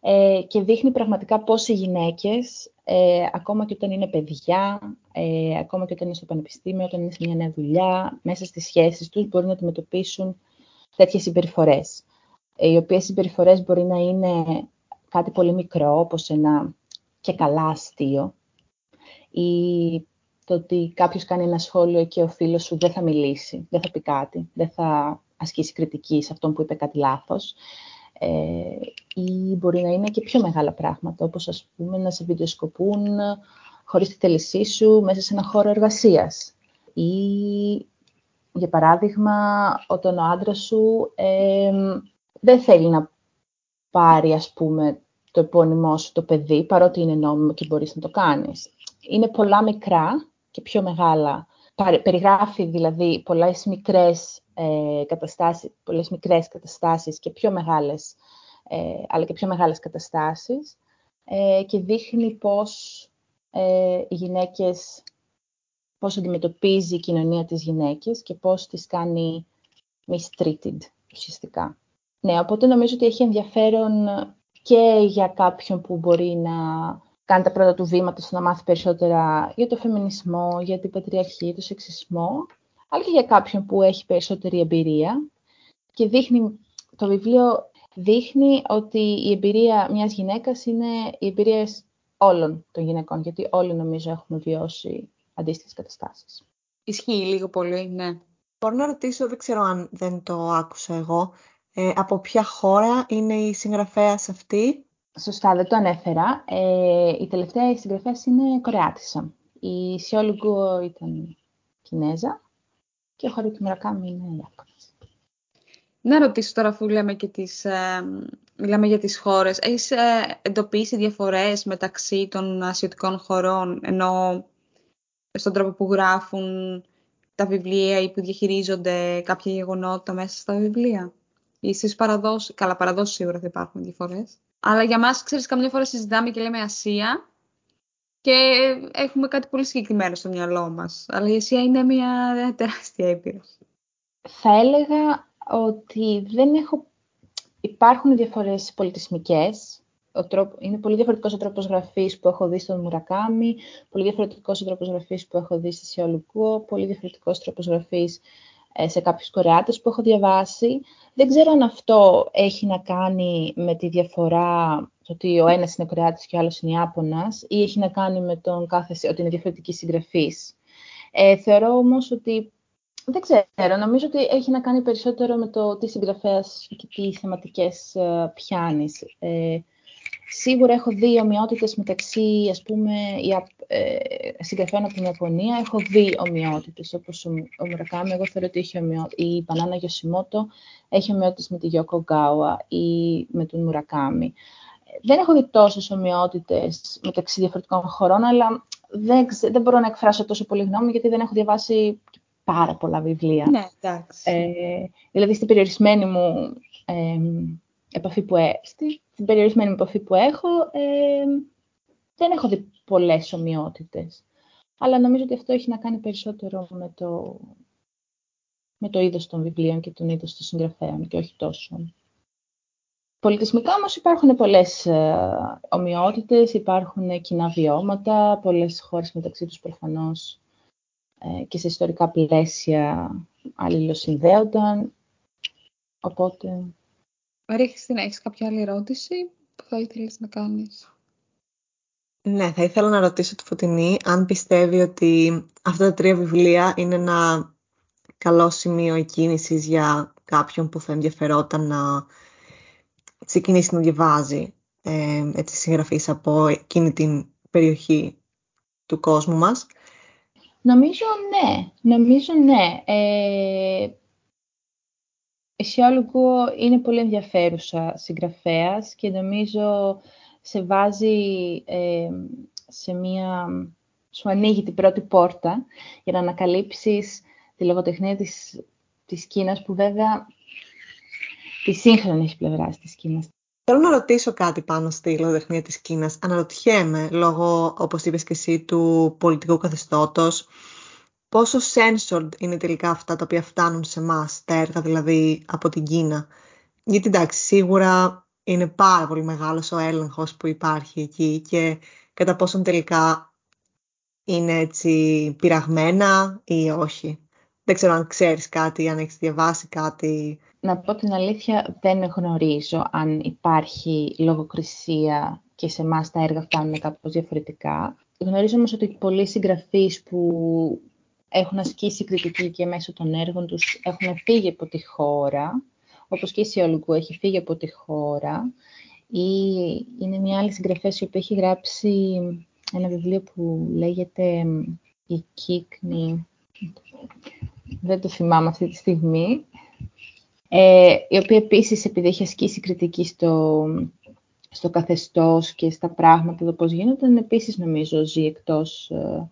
ε, και δείχνει πραγματικά πώς οι γυναίκες, ε, ακόμα και όταν είναι παιδιά, ε, ακόμα και όταν είναι στο πανεπιστήμιο, όταν είναι σε μια νέα δουλειά, μέσα στις σχέσεις τους μπορεί να αντιμετωπίσουν τέτοιες συμπεριφορές. Ε, οι οποίες συμπεριφορές μπορεί να είναι κάτι πολύ μικρό, όπως ένα και καλά αστείο, ή το ότι κάποιος κάνει ένα σχόλιο και ο φίλος σου δεν θα μιλήσει, δεν θα πει κάτι, δεν θα ασκήσει κριτική σε αυτόν που είπε κάτι λάθος. Ε, ή μπορεί να είναι και πιο μεγάλα πράγματα, όπως ας πούμε να σε βιντεοσκοπούν χωρίς τη θέλησή σου μέσα σε ένα χώρο εργασίας. Ή, για παράδειγμα, όταν ο άντρας σου δεν θέλει να πάρει, ας πούμε, το επώνυμό σου το παιδί, παρότι είναι νόμιμο και μπορείς να το κάνεις. Είναι πολλά μικρά και πιο μεγάλα. Περιγράφει δηλαδή πολλές μικρές ε, καταστάσεις, πολλές μικρές καταστάσεις και πιο μεγάλες, ε, αλλά και πιο μεγάλες καταστάσεις ε, και δείχνει πώς ε, οι γυναίκες, πώς αντιμετωπίζει η κοινωνία τις γυναίκες και πώς τις κάνει mistreated ουσιαστικά. Ναι, οπότε νομίζω ότι έχει ενδιαφέρον και για κάποιον που μπορεί να κάνει τα πρώτα του βήματα στο να μάθει περισσότερα για το φεμινισμό, για την πατριαρχία, το σεξισμό αλλά και για κάποιον που έχει περισσότερη εμπειρία. και δείχνει, το βιβλίο δείχνει ότι η εμπειρία μιας γυναίκας είναι η εμπειρία όλων των γυναικών, γιατί όλοι νομίζω έχουμε βιώσει αντίστοιχες καταστάσεις. Ισχύει λίγο πολύ, ναι. Μπορώ να ρωτήσω, δεν ξέρω αν δεν το άκουσα εγώ, ε, από ποια χώρα είναι η συγγραφέας αυτή; Σωστά, δεν το ανέφερα. Ε, η τελευταία συγγραφέας είναι Κορεάτισσα. Η Σιόλουγκου ήταν Κινέζα και ο Χαρούκι Μουρακάμι είναι Ιάπωνας. Να ρωτήσω τώρα, αφού λέμε και τις, ε, μιλάμε για τις χώρες. Έχεις ε, εντοπίσει διαφορές μεταξύ των ασιατικών χωρών, ενώ στον τρόπο που γράφουν τα βιβλία ή που διαχειρίζονται κάποια γεγονότα μέσα στα βιβλία; Ή στις παραδόσεις, καλά παραδόσεις σίγουρα θα υπάρχουν διαφορές. Αλλά για μας, ξέρεις, καμιά φορά συζητάμε και λέμε Ασία και έχουμε κάτι πολύ συγκεκριμένο στο μυαλό μας. Αλλά η Ασία είναι μια τεράστια ήπειρος. Θα έλεγα ότι δεν έχω... Υπάρχουν διαφορές πολιτισμικές. Ο τρόπο... Είναι πολύ διαφορετικός ο τρόπος γραφής που έχω δει στον Μουρακάμι, πολύ διαφορετικός ο τρόπος γραφής που έχω δει στη Σιολουκούο, πολύ διαφορετικός τρόπος γραφής ε, σε κάποιους Κορεάτες που έχω διαβάσει. Δεν ξέρω αν αυτό έχει να κάνει με τη διαφορά το ότι ο ένας είναι Κορεάτης και ο άλλος είναι Ιάπωνας ή έχει να κάνει με τον κάθε, ότι είναι διαφορετική συγγραφής. Ε, θεωρώ όμως ότι δεν ξέρω, νομίζω ότι έχει να κάνει περισσότερο με το τι συγγραφέας και τι θεματικές uh, πιάνεις. Ε, σίγουρα έχω δει ομοιότητες μεταξύ, ας πούμε, ε, συγγραφέων από την Ιαπωνία. Έχω δει ομοιότητες, όπως ο, ο Μουρακάμι, εγώ θεωρώ ότι έχει ομοιότητες. Η Πανάνα Γιωσιμότο έχει ομοιότητες με τη Γιώκο Γκάουα ή με τον Μουρακάμι. Δεν έχω δει τόσες ομοιότητες μεταξύ διαφορετικών χωρών, αλλά δεν, δεν μπορώ να εκφράσω τόσο πολύ γνώμη, γιατί δεν έχω διαβάσει πάρα πολλά βιβλία. Ναι, εντάξει. Ε, δηλαδή, στην περιορισμένη μου ε, επαφή που, ε, στην περιορισμένη επαφή που έχω, ε, δεν έχω δει πολλές ομοιότητες. Αλλά νομίζω ότι αυτό έχει να κάνει περισσότερο με το, με το είδος των βιβλίων και τον είδος των συγγραφέων και όχι τόσο. Πολιτισμικά όμως υπάρχουν πολλές ε, ομοιότητες, υπάρχουν κοινά βιώματα, πολλές χώρες μεταξύ τους προφανώς ε, και σε ιστορικά πλαίσια αλληλοσυνδέονταν. Οπότε... Μαρία Χριστίνα, έχεις κάποια άλλη ερώτηση που θα ήθελες να κάνεις; Ναι, θα ήθελα να ρωτήσω τη Φωτεινή αν πιστεύει ότι αυτά τα τρία βιβλία είναι ένα καλό σημείο εκκίνησης για κάποιον που θα ενδιαφερόταν να ξεκινήσει να διαβάζει ε, έτσι συγγραφής από εκείνη την περιοχή του κόσμου μας. Νομίζω ναι, νομίζω ναι. Ε, η Σιόλουγκου είναι πολύ ενδιαφέρουσα συγγραφέας και νομίζω σε βάζει ε, σε μία... σου ανοίγει την πρώτη πόρτα για να ανακαλύψεις τη λογοτεχνία της, της Κίνας που βέβαια τη σύγχρονη πλευρά της Κίνας. Θέλω να ρωτήσω κάτι πάνω στη λογοτεχνία της Κίνας. Αναρωτιέμαι, λόγω, όπως είπες και εσύ, του πολιτικού καθεστώτος, πόσο censored είναι τελικά αυτά τα οποία φτάνουν σε εμάς, τα έργα δηλαδή από την Κίνα; Γιατί εντάξει, σίγουρα είναι πάρα πολύ μεγάλος ο έλεγχος που υπάρχει εκεί και κατά πόσον τελικά είναι έτσι πειραγμένα ή όχι. Δεν ξέρω αν ξέρεις κάτι, αν έχεις διαβάσει κάτι. Να πω την αλήθεια, δεν γνωρίζω αν υπάρχει λογοκρισία και σε εμάς τα έργα φτάνουν κάπως διαφορετικά. Γνωρίζω όμως ότι πολλοί συγγραφείς που έχουν ασκήσει κριτική και μέσω των έργων τους έχουν φύγει από τη χώρα, όπως και η Σιόλουγκου έχει φύγει από τη χώρα, ή είναι μια άλλη συγγραφέας η οποία έχει γράψει ένα βιβλίο που λέγεται «Η Κύκνη», δεν το θυμάμαι αυτή τη στιγμή, ε, η οποία επίσης επειδή έχει ασκήσει κριτική στο, στο καθεστώς και στα πράγματα το πώς γίνονταν, επίσης νομίζω ζει εκτός, ε,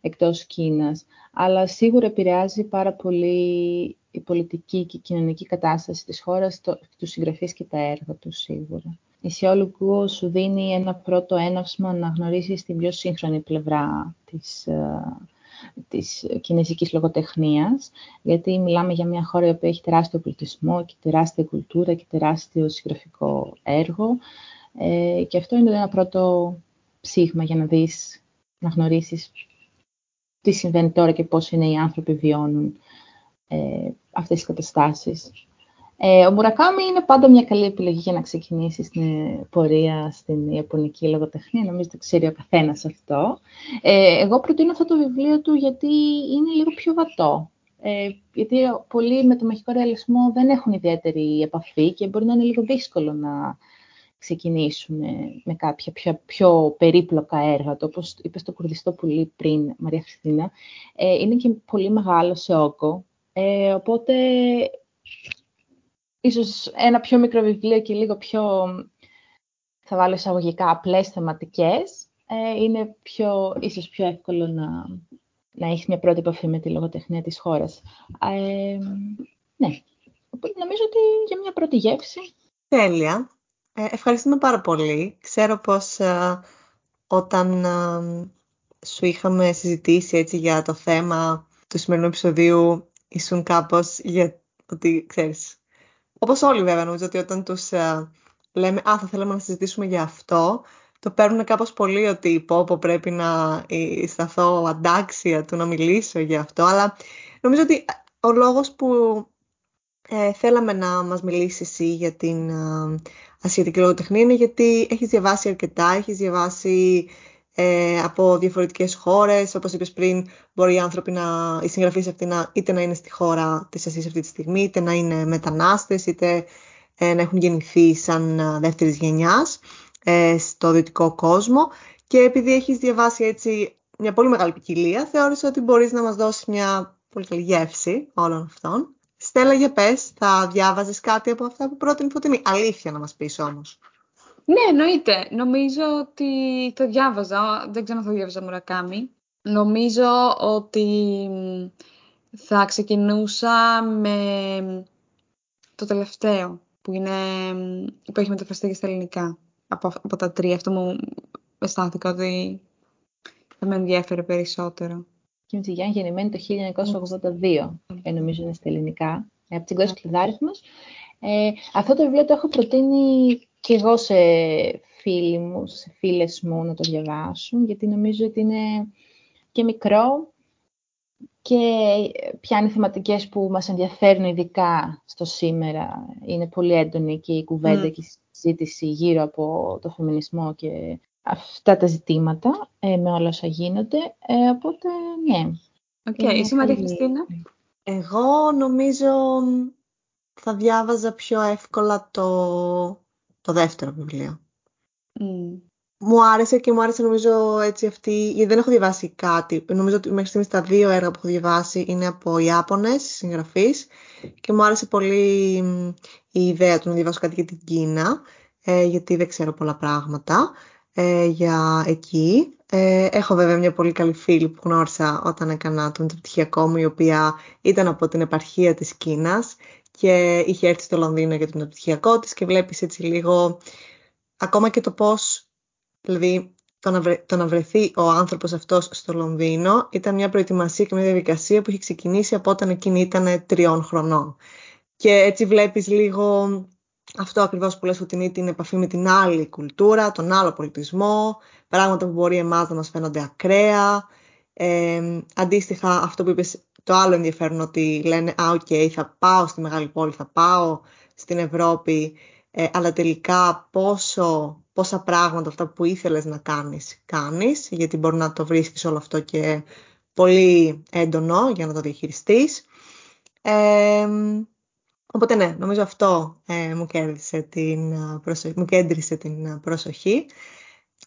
εκτός Κίνας. Αλλά σίγουρα επηρεάζει πάρα πολύ η πολιτική και η κοινωνική κατάσταση της χώρας, το, τους συγγραφείς και τα έργα τους σίγουρα. Η Σιόλου σου δίνει ένα πρώτο έναυσμα να γνωρίσεις την πιο σύγχρονη πλευρά της, ε, της κινέζικης λογοτεχνίας, γιατί μιλάμε για μια χώρα που έχει τεράστιο πολιτισμό και τεράστια κουλτούρα και τεράστιο συγγραφικό έργο ε, και αυτό είναι ένα πρώτο ψήγμα για να δεις, να γνωρίσεις τι συμβαίνει τώρα και πώς είναι οι άνθρωποι βιώνουν ε, αυτές τις καταστάσεις. Ε, ο Μουρακάμι είναι πάντα μια καλή επιλογή για να ξεκινήσει στην πορεία στην Ιαπωνική λογοτεχνία. Νομίζω το ξέρει ο καθένας αυτό. Ε, εγώ προτείνω αυτό το βιβλίο του γιατί είναι λίγο πιο βατό. Ε, γιατί πολλοί με το μαχικό ρεαλισμό δεν έχουν ιδιαίτερη επαφή και μπορεί να είναι λίγο δύσκολο να ξεκινήσουν με κάποια πιο, πιο περίπλοκα έργα το όπως είπες στο Κουρδιστό Πουλί πριν, Μαρία Χριστίνα, ε, είναι και πολύ μεγάλο σε όγκο, ε, οπότε ίσως ένα πιο μικρό βιβλίο και λίγο πιο, θα βάλω εισαγωγικά, απλές θεματικές, ε, είναι πιο, ίσως πιο εύκολο να, να έχεις μια πρώτη επαφή με τη λογοτεχνία της χώρας. Ε, ναι, νομίζω ότι για μια πρώτη γεύση. Τέλεια. Ε, ευχαριστούμε πάρα πολύ. Ξέρω πως ε, όταν ε, σου είχαμε συζητήσει έτσι για το θέμα του σημερινού επεισοδίου ήσουν κάπως για ότι, ξέρεις, όπως όλοι βέβαια νομίζω ότι όταν τους λέμε «Α, θα θέλαμε να συζητήσουμε για αυτό», το παίρνουν κάπως πολύ ότι πω, πω πρέπει να σταθώ αντάξια του να μιλήσω για αυτό, αλλά νομίζω ότι ο λόγος που ε, θέλαμε να μας μιλήσεις εσύ για την ασιατική λογοτεχνία είναι γιατί έχεις διαβάσει αρκετά, έχεις διαβάσει ε, από διαφορετικές χώρες, όπως είπες πριν, μπορεί οι άνθρωποι να, οι συγγραφείς αυτοί να, είτε να είναι στη χώρα της Ασίας αυτή τη στιγμή, είτε να είναι μετανάστες, είτε ε, να έχουν γεννηθεί σαν δεύτερη δεύτερης γενιάς ε, στο δυτικό κόσμο και επειδή έχεις διαβάσει έτσι μια πολύ μεγάλη ποικιλία, θεώρησα ότι μπορείς να μας δώσεις μια πολύ καλή γεύση όλων αυτών. Στέλλα, για πες, θα διάβαζες κάτι από αυτά που πρότεινε Φωτεινή; Αλήθεια να μας πεις όμως. Ναι, εννοείται. Νομίζω ότι το διάβαζα. Δεν ξέρω αν θα διάβαζα Μουρακάμι. Νομίζω ότι θα ξεκινούσα με το τελευταίο που, είναι, που έχει μεταφραστεί και στα ελληνικά. Από, από τα τρία. Αυτό μου αισθάνθηκα ότι θα με ενδιαφέρε περισσότερο. Κιμ Τζιγιάν γεννημένη το 1982, ε, νομίζω είναι στα ελληνικά, ε, από την Κώστα Κλειδάριθμος. Ε, αυτό το βιβλίο το έχω προτείνει και εγώ σε φίλοι μου, σε φίλες μου να το διαβάσουν, γιατί νομίζω ότι είναι και μικρό και πιάνει θεματικές που μας ενδιαφέρουν ειδικά στο σήμερα. Είναι πολύ έντονη και η κουβέντα mm. και η συζήτηση γύρω από το φεμινισμό και αυτά τα ζητήματα ε, με όλα όσα γίνονται. Ε, οπότε, ναι. OK, okay. εσύ Μαρία Χριστίνα. Εγώ νομίζω θα διάβαζα πιο εύκολα το, το δεύτερο βιβλίο. Mm. Μου άρεσε και μου άρεσε νομίζω έτσι αυτή, γιατί δεν έχω διαβάσει κάτι. Νομίζω ότι μέχρι στιγμής τα δύο έργα που έχω διαβάσει είναι από Ιάπωνες συγγραφείς και μου άρεσε πολύ η ιδέα του να διαβάσω κάτι για την Κίνα, ε, γιατί δεν ξέρω πολλά πράγματα ε, για εκεί. Ε, έχω βέβαια μια πολύ καλή φίλη που γνώρισα όταν έκανα το μεταπτυχιακό μου, η οποία ήταν από την επαρχία της Κίνας και είχε έρθει στο Λονδίνο για το μεταπτυχιακό της και βλέπεις έτσι λίγο ακόμα και το πώς, δηλαδή το να, βρε, το να βρεθεί ο άνθρωπος αυτός στο Λονδίνο ήταν μια προετοιμασία και μια διαδικασία που είχε ξεκινήσει από όταν εκείνη ήταν τριών χρονών. Και έτσι βλέπεις λίγο αυτό ακριβώς που λες ότι είναι την επαφή με την άλλη κουλτούρα, τον άλλο πολιτισμό, πράγματα που μπορεί εμάς να μας φαίνονται ακραία. Ε, αντίστοιχα αυτό που είπες το άλλο ενδιαφέρον ότι λένε «Α, οκ, θα πάω στη μεγάλη πόλη, θα πάω στην Ευρώπη, ε, αλλά τελικά πόσο, πόσα πράγματα αυτά που ήθελες να κάνεις, κάνεις, γιατί μπορεί να το βρίσκεις όλο αυτό και πολύ έντονο για να το διαχειριστείς». Ε, Οπότε ναι, νομίζω αυτό ε, μου, κέρδισε την ε, προσοχή, μου κέντρισε την ε, προσοχή.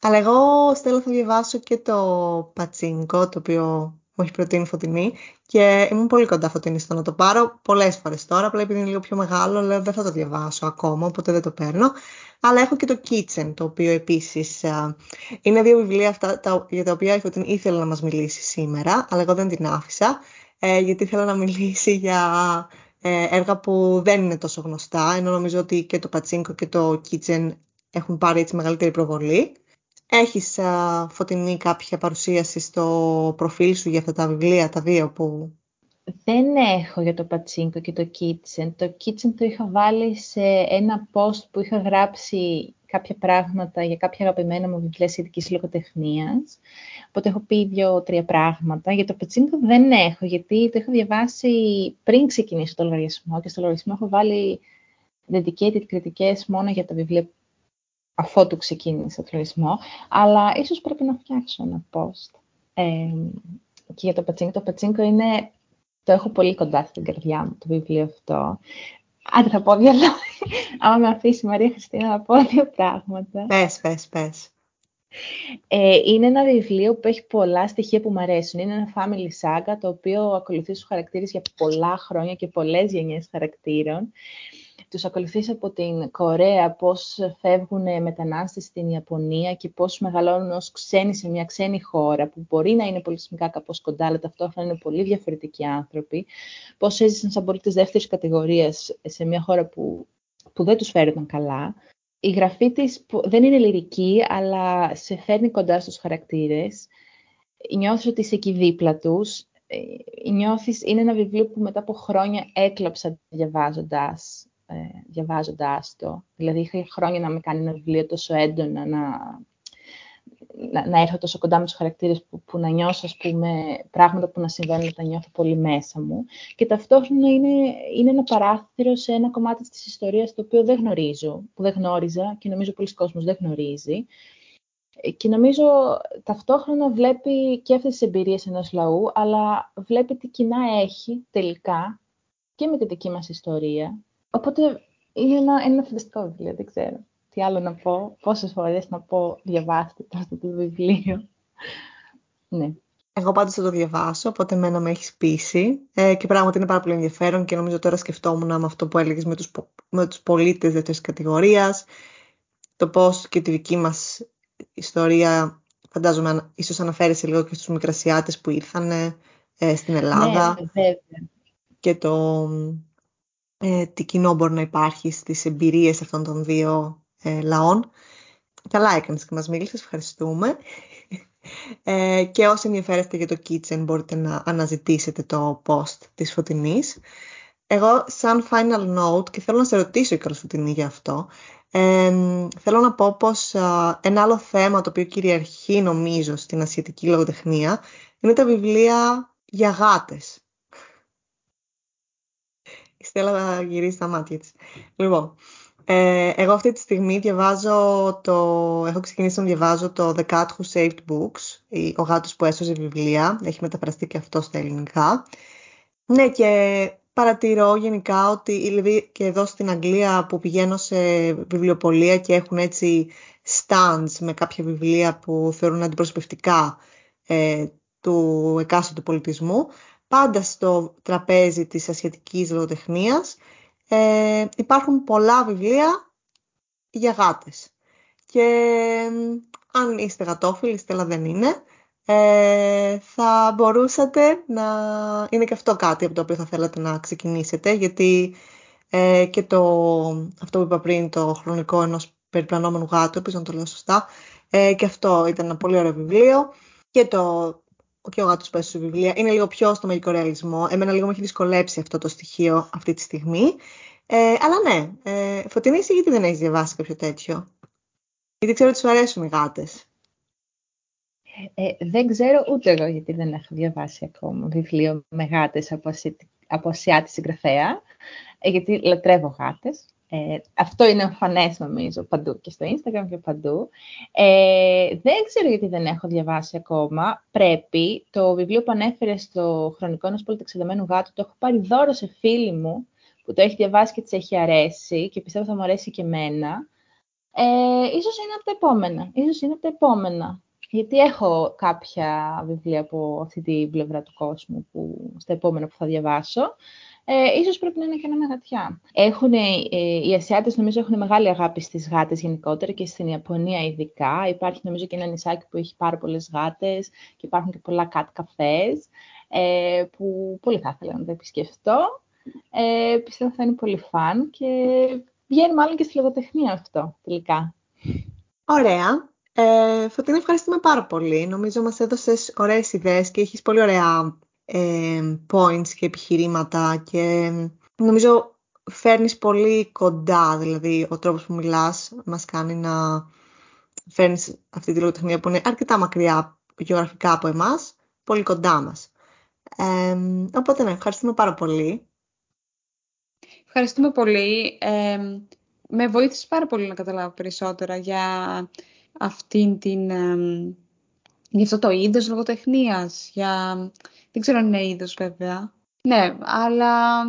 Αλλά εγώ, Στέλλα, θα διαβάσω και το Πατσίνκο, το οποίο μου έχει προτείνει Φωτεινή και ήμουν πολύ κοντά Φωτεινή στο να το πάρω πολλές φορές τώρα, απλά επειδή είναι λίγο πιο μεγάλο, λέω δεν θα το διαβάσω ακόμα, οπότε δεν το παίρνω. Αλλά έχω και το Kitchen, το οποίο επίσης είναι δύο βιβλία αυτά τα, για τα οποία η Φωτεινή ήθελε να μας μιλήσει σήμερα, αλλά εγώ δεν την άφησα, ε, γιατί ήθελα να μιλήσει για ε, έργα που δεν είναι τόσο γνωστά, ενώ νομίζω ότι και το Πατσίνκο και το Kitchen έχουν πάρει έτσι μεγαλύτερη προβολή. Έχεις α, φωτεινή κάποια παρουσίαση στο προφίλ σου για αυτά τα βιβλία, τα δύο που... Δεν έχω για το Πατσίνκο και το Kitchen. Το Kitchen το είχα βάλει σε ένα post που είχα γράψει κάποια πράγματα για κάποια αγαπημένα μου βιβλία σχετικής λογοτεχνίας. Οπότε έχω πει δύο-τρία πράγματα. Για το Πατσίνκο δεν έχω, γιατί το έχω διαβάσει πριν ξεκινήσω το λογαριασμό και στο λογαριασμό έχω βάλει dedicated κριτικές μόνο για τα βιβλία αφότου ξεκίνησε ο τουρισμό, αλλά ίσως πρέπει να φτιάξω ένα post. Ε, και για το Πατσίνκο, το Πατσίνκο είναι, το έχω πολύ κοντά στην καρδιά μου, το βιβλίο αυτό. Άντε θα πω δύο λόγια. Άμα με αφήσει η Μαρία Χριστίνα να πω δύο πράγματα. Πες, πες, πες. Ε, είναι ένα βιβλίο που έχει πολλά στοιχεία που μου αρέσουν. Είναι ένα family saga το οποίο ακολουθεί στους χαρακτήρες για πολλά χρόνια και πολλές γενιές χαρακτήρων τους ακολουθείς από την Κορέα, πώς φεύγουν μετανάστες στην Ιαπωνία και πώς μεγαλώνουν ως ξένοι σε μια ξένη χώρα που μπορεί να είναι πολιτισμικά κάπως κοντά, αλλά ταυτόχρονα είναι πολύ διαφορετικοί άνθρωποι. Πώς έζησαν σαν πολίτες δεύτερης κατηγορίας σε μια χώρα που, που δεν τους φέρονταν καλά. Η γραφή της δεν είναι λυρική, αλλά σε φέρνει κοντά στους χαρακτήρες. Νιώθεις ότι είσαι εκεί δίπλα τους. Ε, νιώθεις, είναι ένα βιβλίο που μετά από χρόνια έκλαψα διαβάζοντας ε, διαβάζοντάς το. Δηλαδή, είχα χρόνια να με κάνει ένα βιβλίο τόσο έντονα, να, να, να έρθω τόσο κοντά με τους χαρακτήρες που, που να νιώσω, ας πούμε, πράγματα που να συμβαίνουν, να τα νιώθω πολύ μέσα μου. Και ταυτόχρονα είναι, είναι ένα παράθυρο σε ένα κομμάτι της ιστορίας το οποίο δεν γνωρίζω, που δεν γνώριζα και νομίζω πολλοί κόσμος δεν γνωρίζει. Και νομίζω ταυτόχρονα βλέπει και αυτές τις εμπειρίες ενός λαού, αλλά βλέπει τι κοινά έχει τελικά και με τη δική μας ιστορία Οπότε είναι ένα, ένα φανταστικό βιβλίο, δεν ξέρω τι άλλο να πω, πόσες φορές να πω διαβάστε το αυτό το βιβλίο. ναι. Εγώ πάντως θα το διαβάσω, οπότε εμένα με έχεις πείσει ε, και πράγματι είναι πάρα πολύ ενδιαφέρον και νομίζω τώρα σκεφτόμουν με αυτό που έλεγες με τους, με τους πολίτες δεύτερης κατηγορίας, το πώς και τη δική μας ιστορία, φαντάζομαι ίσως αναφέρεσαι λίγο και στους Μικρασιάτες που ήρθαν ε, στην Ελλάδα ναι, βέβαια. και το ε, τι κοινό μπορεί να υπάρχει στις εμπειρίες αυτών των δύο ε, λαών. Καλά έκανες και μας μίλησες, ευχαριστούμε. Ε, και όσοι ενδιαφέρεστε για το kitchen μπορείτε να αναζητήσετε το post της Φωτεινής. Εγώ σαν final note και θέλω να σε ρωτήσω η Φωτεινή για αυτό, ε, θέλω να πω πως ένα άλλο θέμα το οποίο κυριαρχεί νομίζω στην ασιατική λογοτεχνία είναι τα βιβλία για γάτες. Η Στέλλα θα γυρίσει τα μάτια της. Λοιπόν, ε, εγώ αυτή τη στιγμή διαβάζω το... Έχω ξεκινήσει να διαβάζω το The Cat Who Saved Books, ο γάτος που έσωσε βιβλία. Έχει μεταφραστεί και αυτό στα ελληνικά. Ναι, και παρατηρώ γενικά ότι δηλαδή και εδώ στην Αγγλία που πηγαίνω σε βιβλιοπολία και έχουν έτσι stands με κάποια βιβλία που θεωρούν αντιπροσωπευτικά ε, του εκάστοτε πολιτισμού, πάντα στο τραπέζι της ασιατικής λογοτεχνίας ε, υπάρχουν πολλά βιβλία για γάτες. Και αν είστε γατόφιλοι, Στέλλα δεν είναι, ε, θα μπορούσατε να... Είναι και αυτό κάτι από το οποίο θα θέλατε να ξεκινήσετε, γιατί ε, και το, αυτό που είπα πριν, το χρονικό ενός περιπλανόμενου γάτου, επίσης να το λέω σωστά, ε, και αυτό ήταν ένα πολύ ωραίο βιβλίο. Και το και ο γάτος που έσωσε βιβλία, είναι λίγο πιο στο μαγικό ρεαλισμό. Εμένα λίγο με έχει δυσκολέψει αυτό το στοιχείο αυτή τη στιγμή. Ε, αλλά ναι, ε, Φωτεινή, εσύ γιατί δεν έχεις διαβάσει κάποιο τέτοιο; Γιατί ξέρω ότι σου αρέσουν οι γάτες. Ε, δεν ξέρω ούτε εγώ γιατί δεν έχω διαβάσει ακόμα βιβλίο με γάτες από, από ασιάτη συγγραφέα, ε, γιατί λατρεύω γάτες. Ε, αυτό είναι εμφανές νομίζω παντού και στο Instagram και παντού. Ε, δεν ξέρω γιατί δεν έχω διαβάσει ακόμα. Πρέπει. Το βιβλίο που ανέφερε στο χρονικό ενό πολυτεξιδεμένου γάτου το έχω πάρει δώρο σε φίλη μου που το έχει διαβάσει και της έχει αρέσει και πιστεύω θα μου αρέσει και εμένα. Ε, ίσως είναι από τα επόμενα. Ίσως είναι από τα επόμενα. Γιατί έχω κάποια βιβλία από αυτή την πλευρά του κόσμου που, στα επόμενα που θα διαβάσω ε, ίσως πρέπει να είναι και ένα μεγατιά. Έχουν, ε, οι Ασιάτες νομίζω έχουν μεγάλη αγάπη στις γάτες γενικότερα και στην Ιαπωνία ειδικά. Υπάρχει νομίζω και ένα νησάκι που έχει πάρα πολλές γάτες και υπάρχουν και πολλά cat καφές ε, που πολύ θα ήθελα να τα επισκεφτώ. Ε, πιστεύω θα είναι πολύ φαν και βγαίνει μάλλον και στη λογοτεχνία αυτό τελικά. Ωραία. Ε, Φωτεινή, ευχαριστούμε πάρα πολύ. Νομίζω μας έδωσες ωραίες ιδέες και έχεις πολύ ωραία ε, points και επιχειρήματα και νομίζω φέρνεις πολύ κοντά, δηλαδή ο τρόπος που μιλάς μας κάνει να φέρνεις αυτή τη λογοτεχνία που είναι αρκετά μακριά γεωγραφικά από εμάς, πολύ κοντά μας. Ε, οπότε ναι, ευχαριστούμε πάρα πολύ. Ευχαριστούμε πολύ. Ε, με βοήθησε πάρα πολύ να καταλάβω περισσότερα για αυτήν την... Ε, για αυτό το είδος λογοτεχνίας, για... Δεν ξέρω αν είναι είδος βέβαια. Ναι, αλλά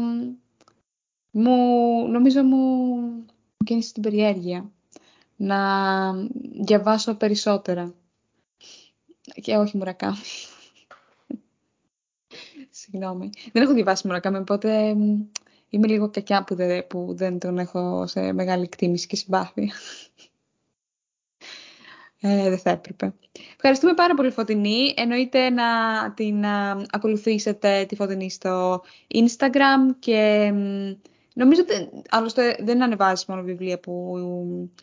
μου, νομίζω μου, μου κίνησε την περιέργεια να διαβάσω περισσότερα. Και όχι Μουρακάμι. <laughs> Συγγνώμη. Δεν έχω διαβάσει Μουρακάμι, οπότε είμαι λίγο κακιά που δεν, που δεν τον έχω σε μεγάλη εκτίμηση και συμπάθεια. Ε, δεν θα έπρεπε. Ευχαριστούμε πάρα πολύ Φωτεινή. Εννοείται να την ακολουθήσετε τη Φωτεινή στο Instagram και νομίζω ότι άλλωστε δεν ανεβάζει μόνο βιβλία που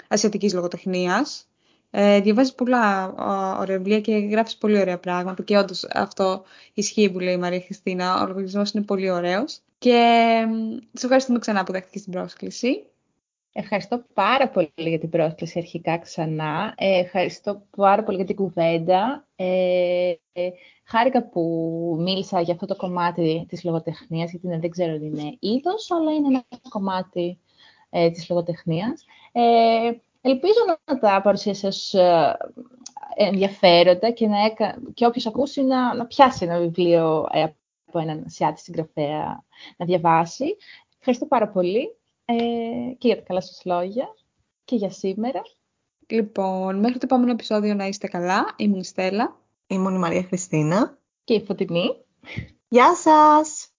ασιατικής λογοτεχνίας. Ε, διαβάζεις πολλά ωραία βιβλία και γράφεις πολύ ωραία πράγματα και όντως αυτό ισχύει που λέει η Μαρία Χριστίνα. Ο λογαριασμό είναι πολύ ωραίος. Και σε ευχαριστούμε ξανά που δέχτηκες την πρόσκληση. Ευχαριστώ πάρα πολύ για την πρόσκληση αρχικά ξανά. Ε, ευχαριστώ πάρα πολύ για την κουβέντα. Ε, ε, χάρηκα που μίλησα για αυτό το κομμάτι της λογοτεχνίας, γιατί δεν ξέρω αν είναι είδος, αλλά είναι ένα κομμάτι ε, της λογοτεχνίας. Ε, ελπίζω να τα παρουσίασα ως ε, ενδιαφέροντα και, να έκα... και όποιος ακούσει να, να πιάσει ένα βιβλίο ε, από έναν Ασιάτη συγγραφέα να διαβάσει. Ευχαριστώ πάρα πολύ ε, και για τα καλά σας λόγια και για σήμερα. Λοιπόν, μέχρι το επόμενο επεισόδιο να είστε καλά. Ήμουν η Στέλλα. Ήμουν η Μαρία Χριστίνα. Και η Φωτεινή. Γεια σας!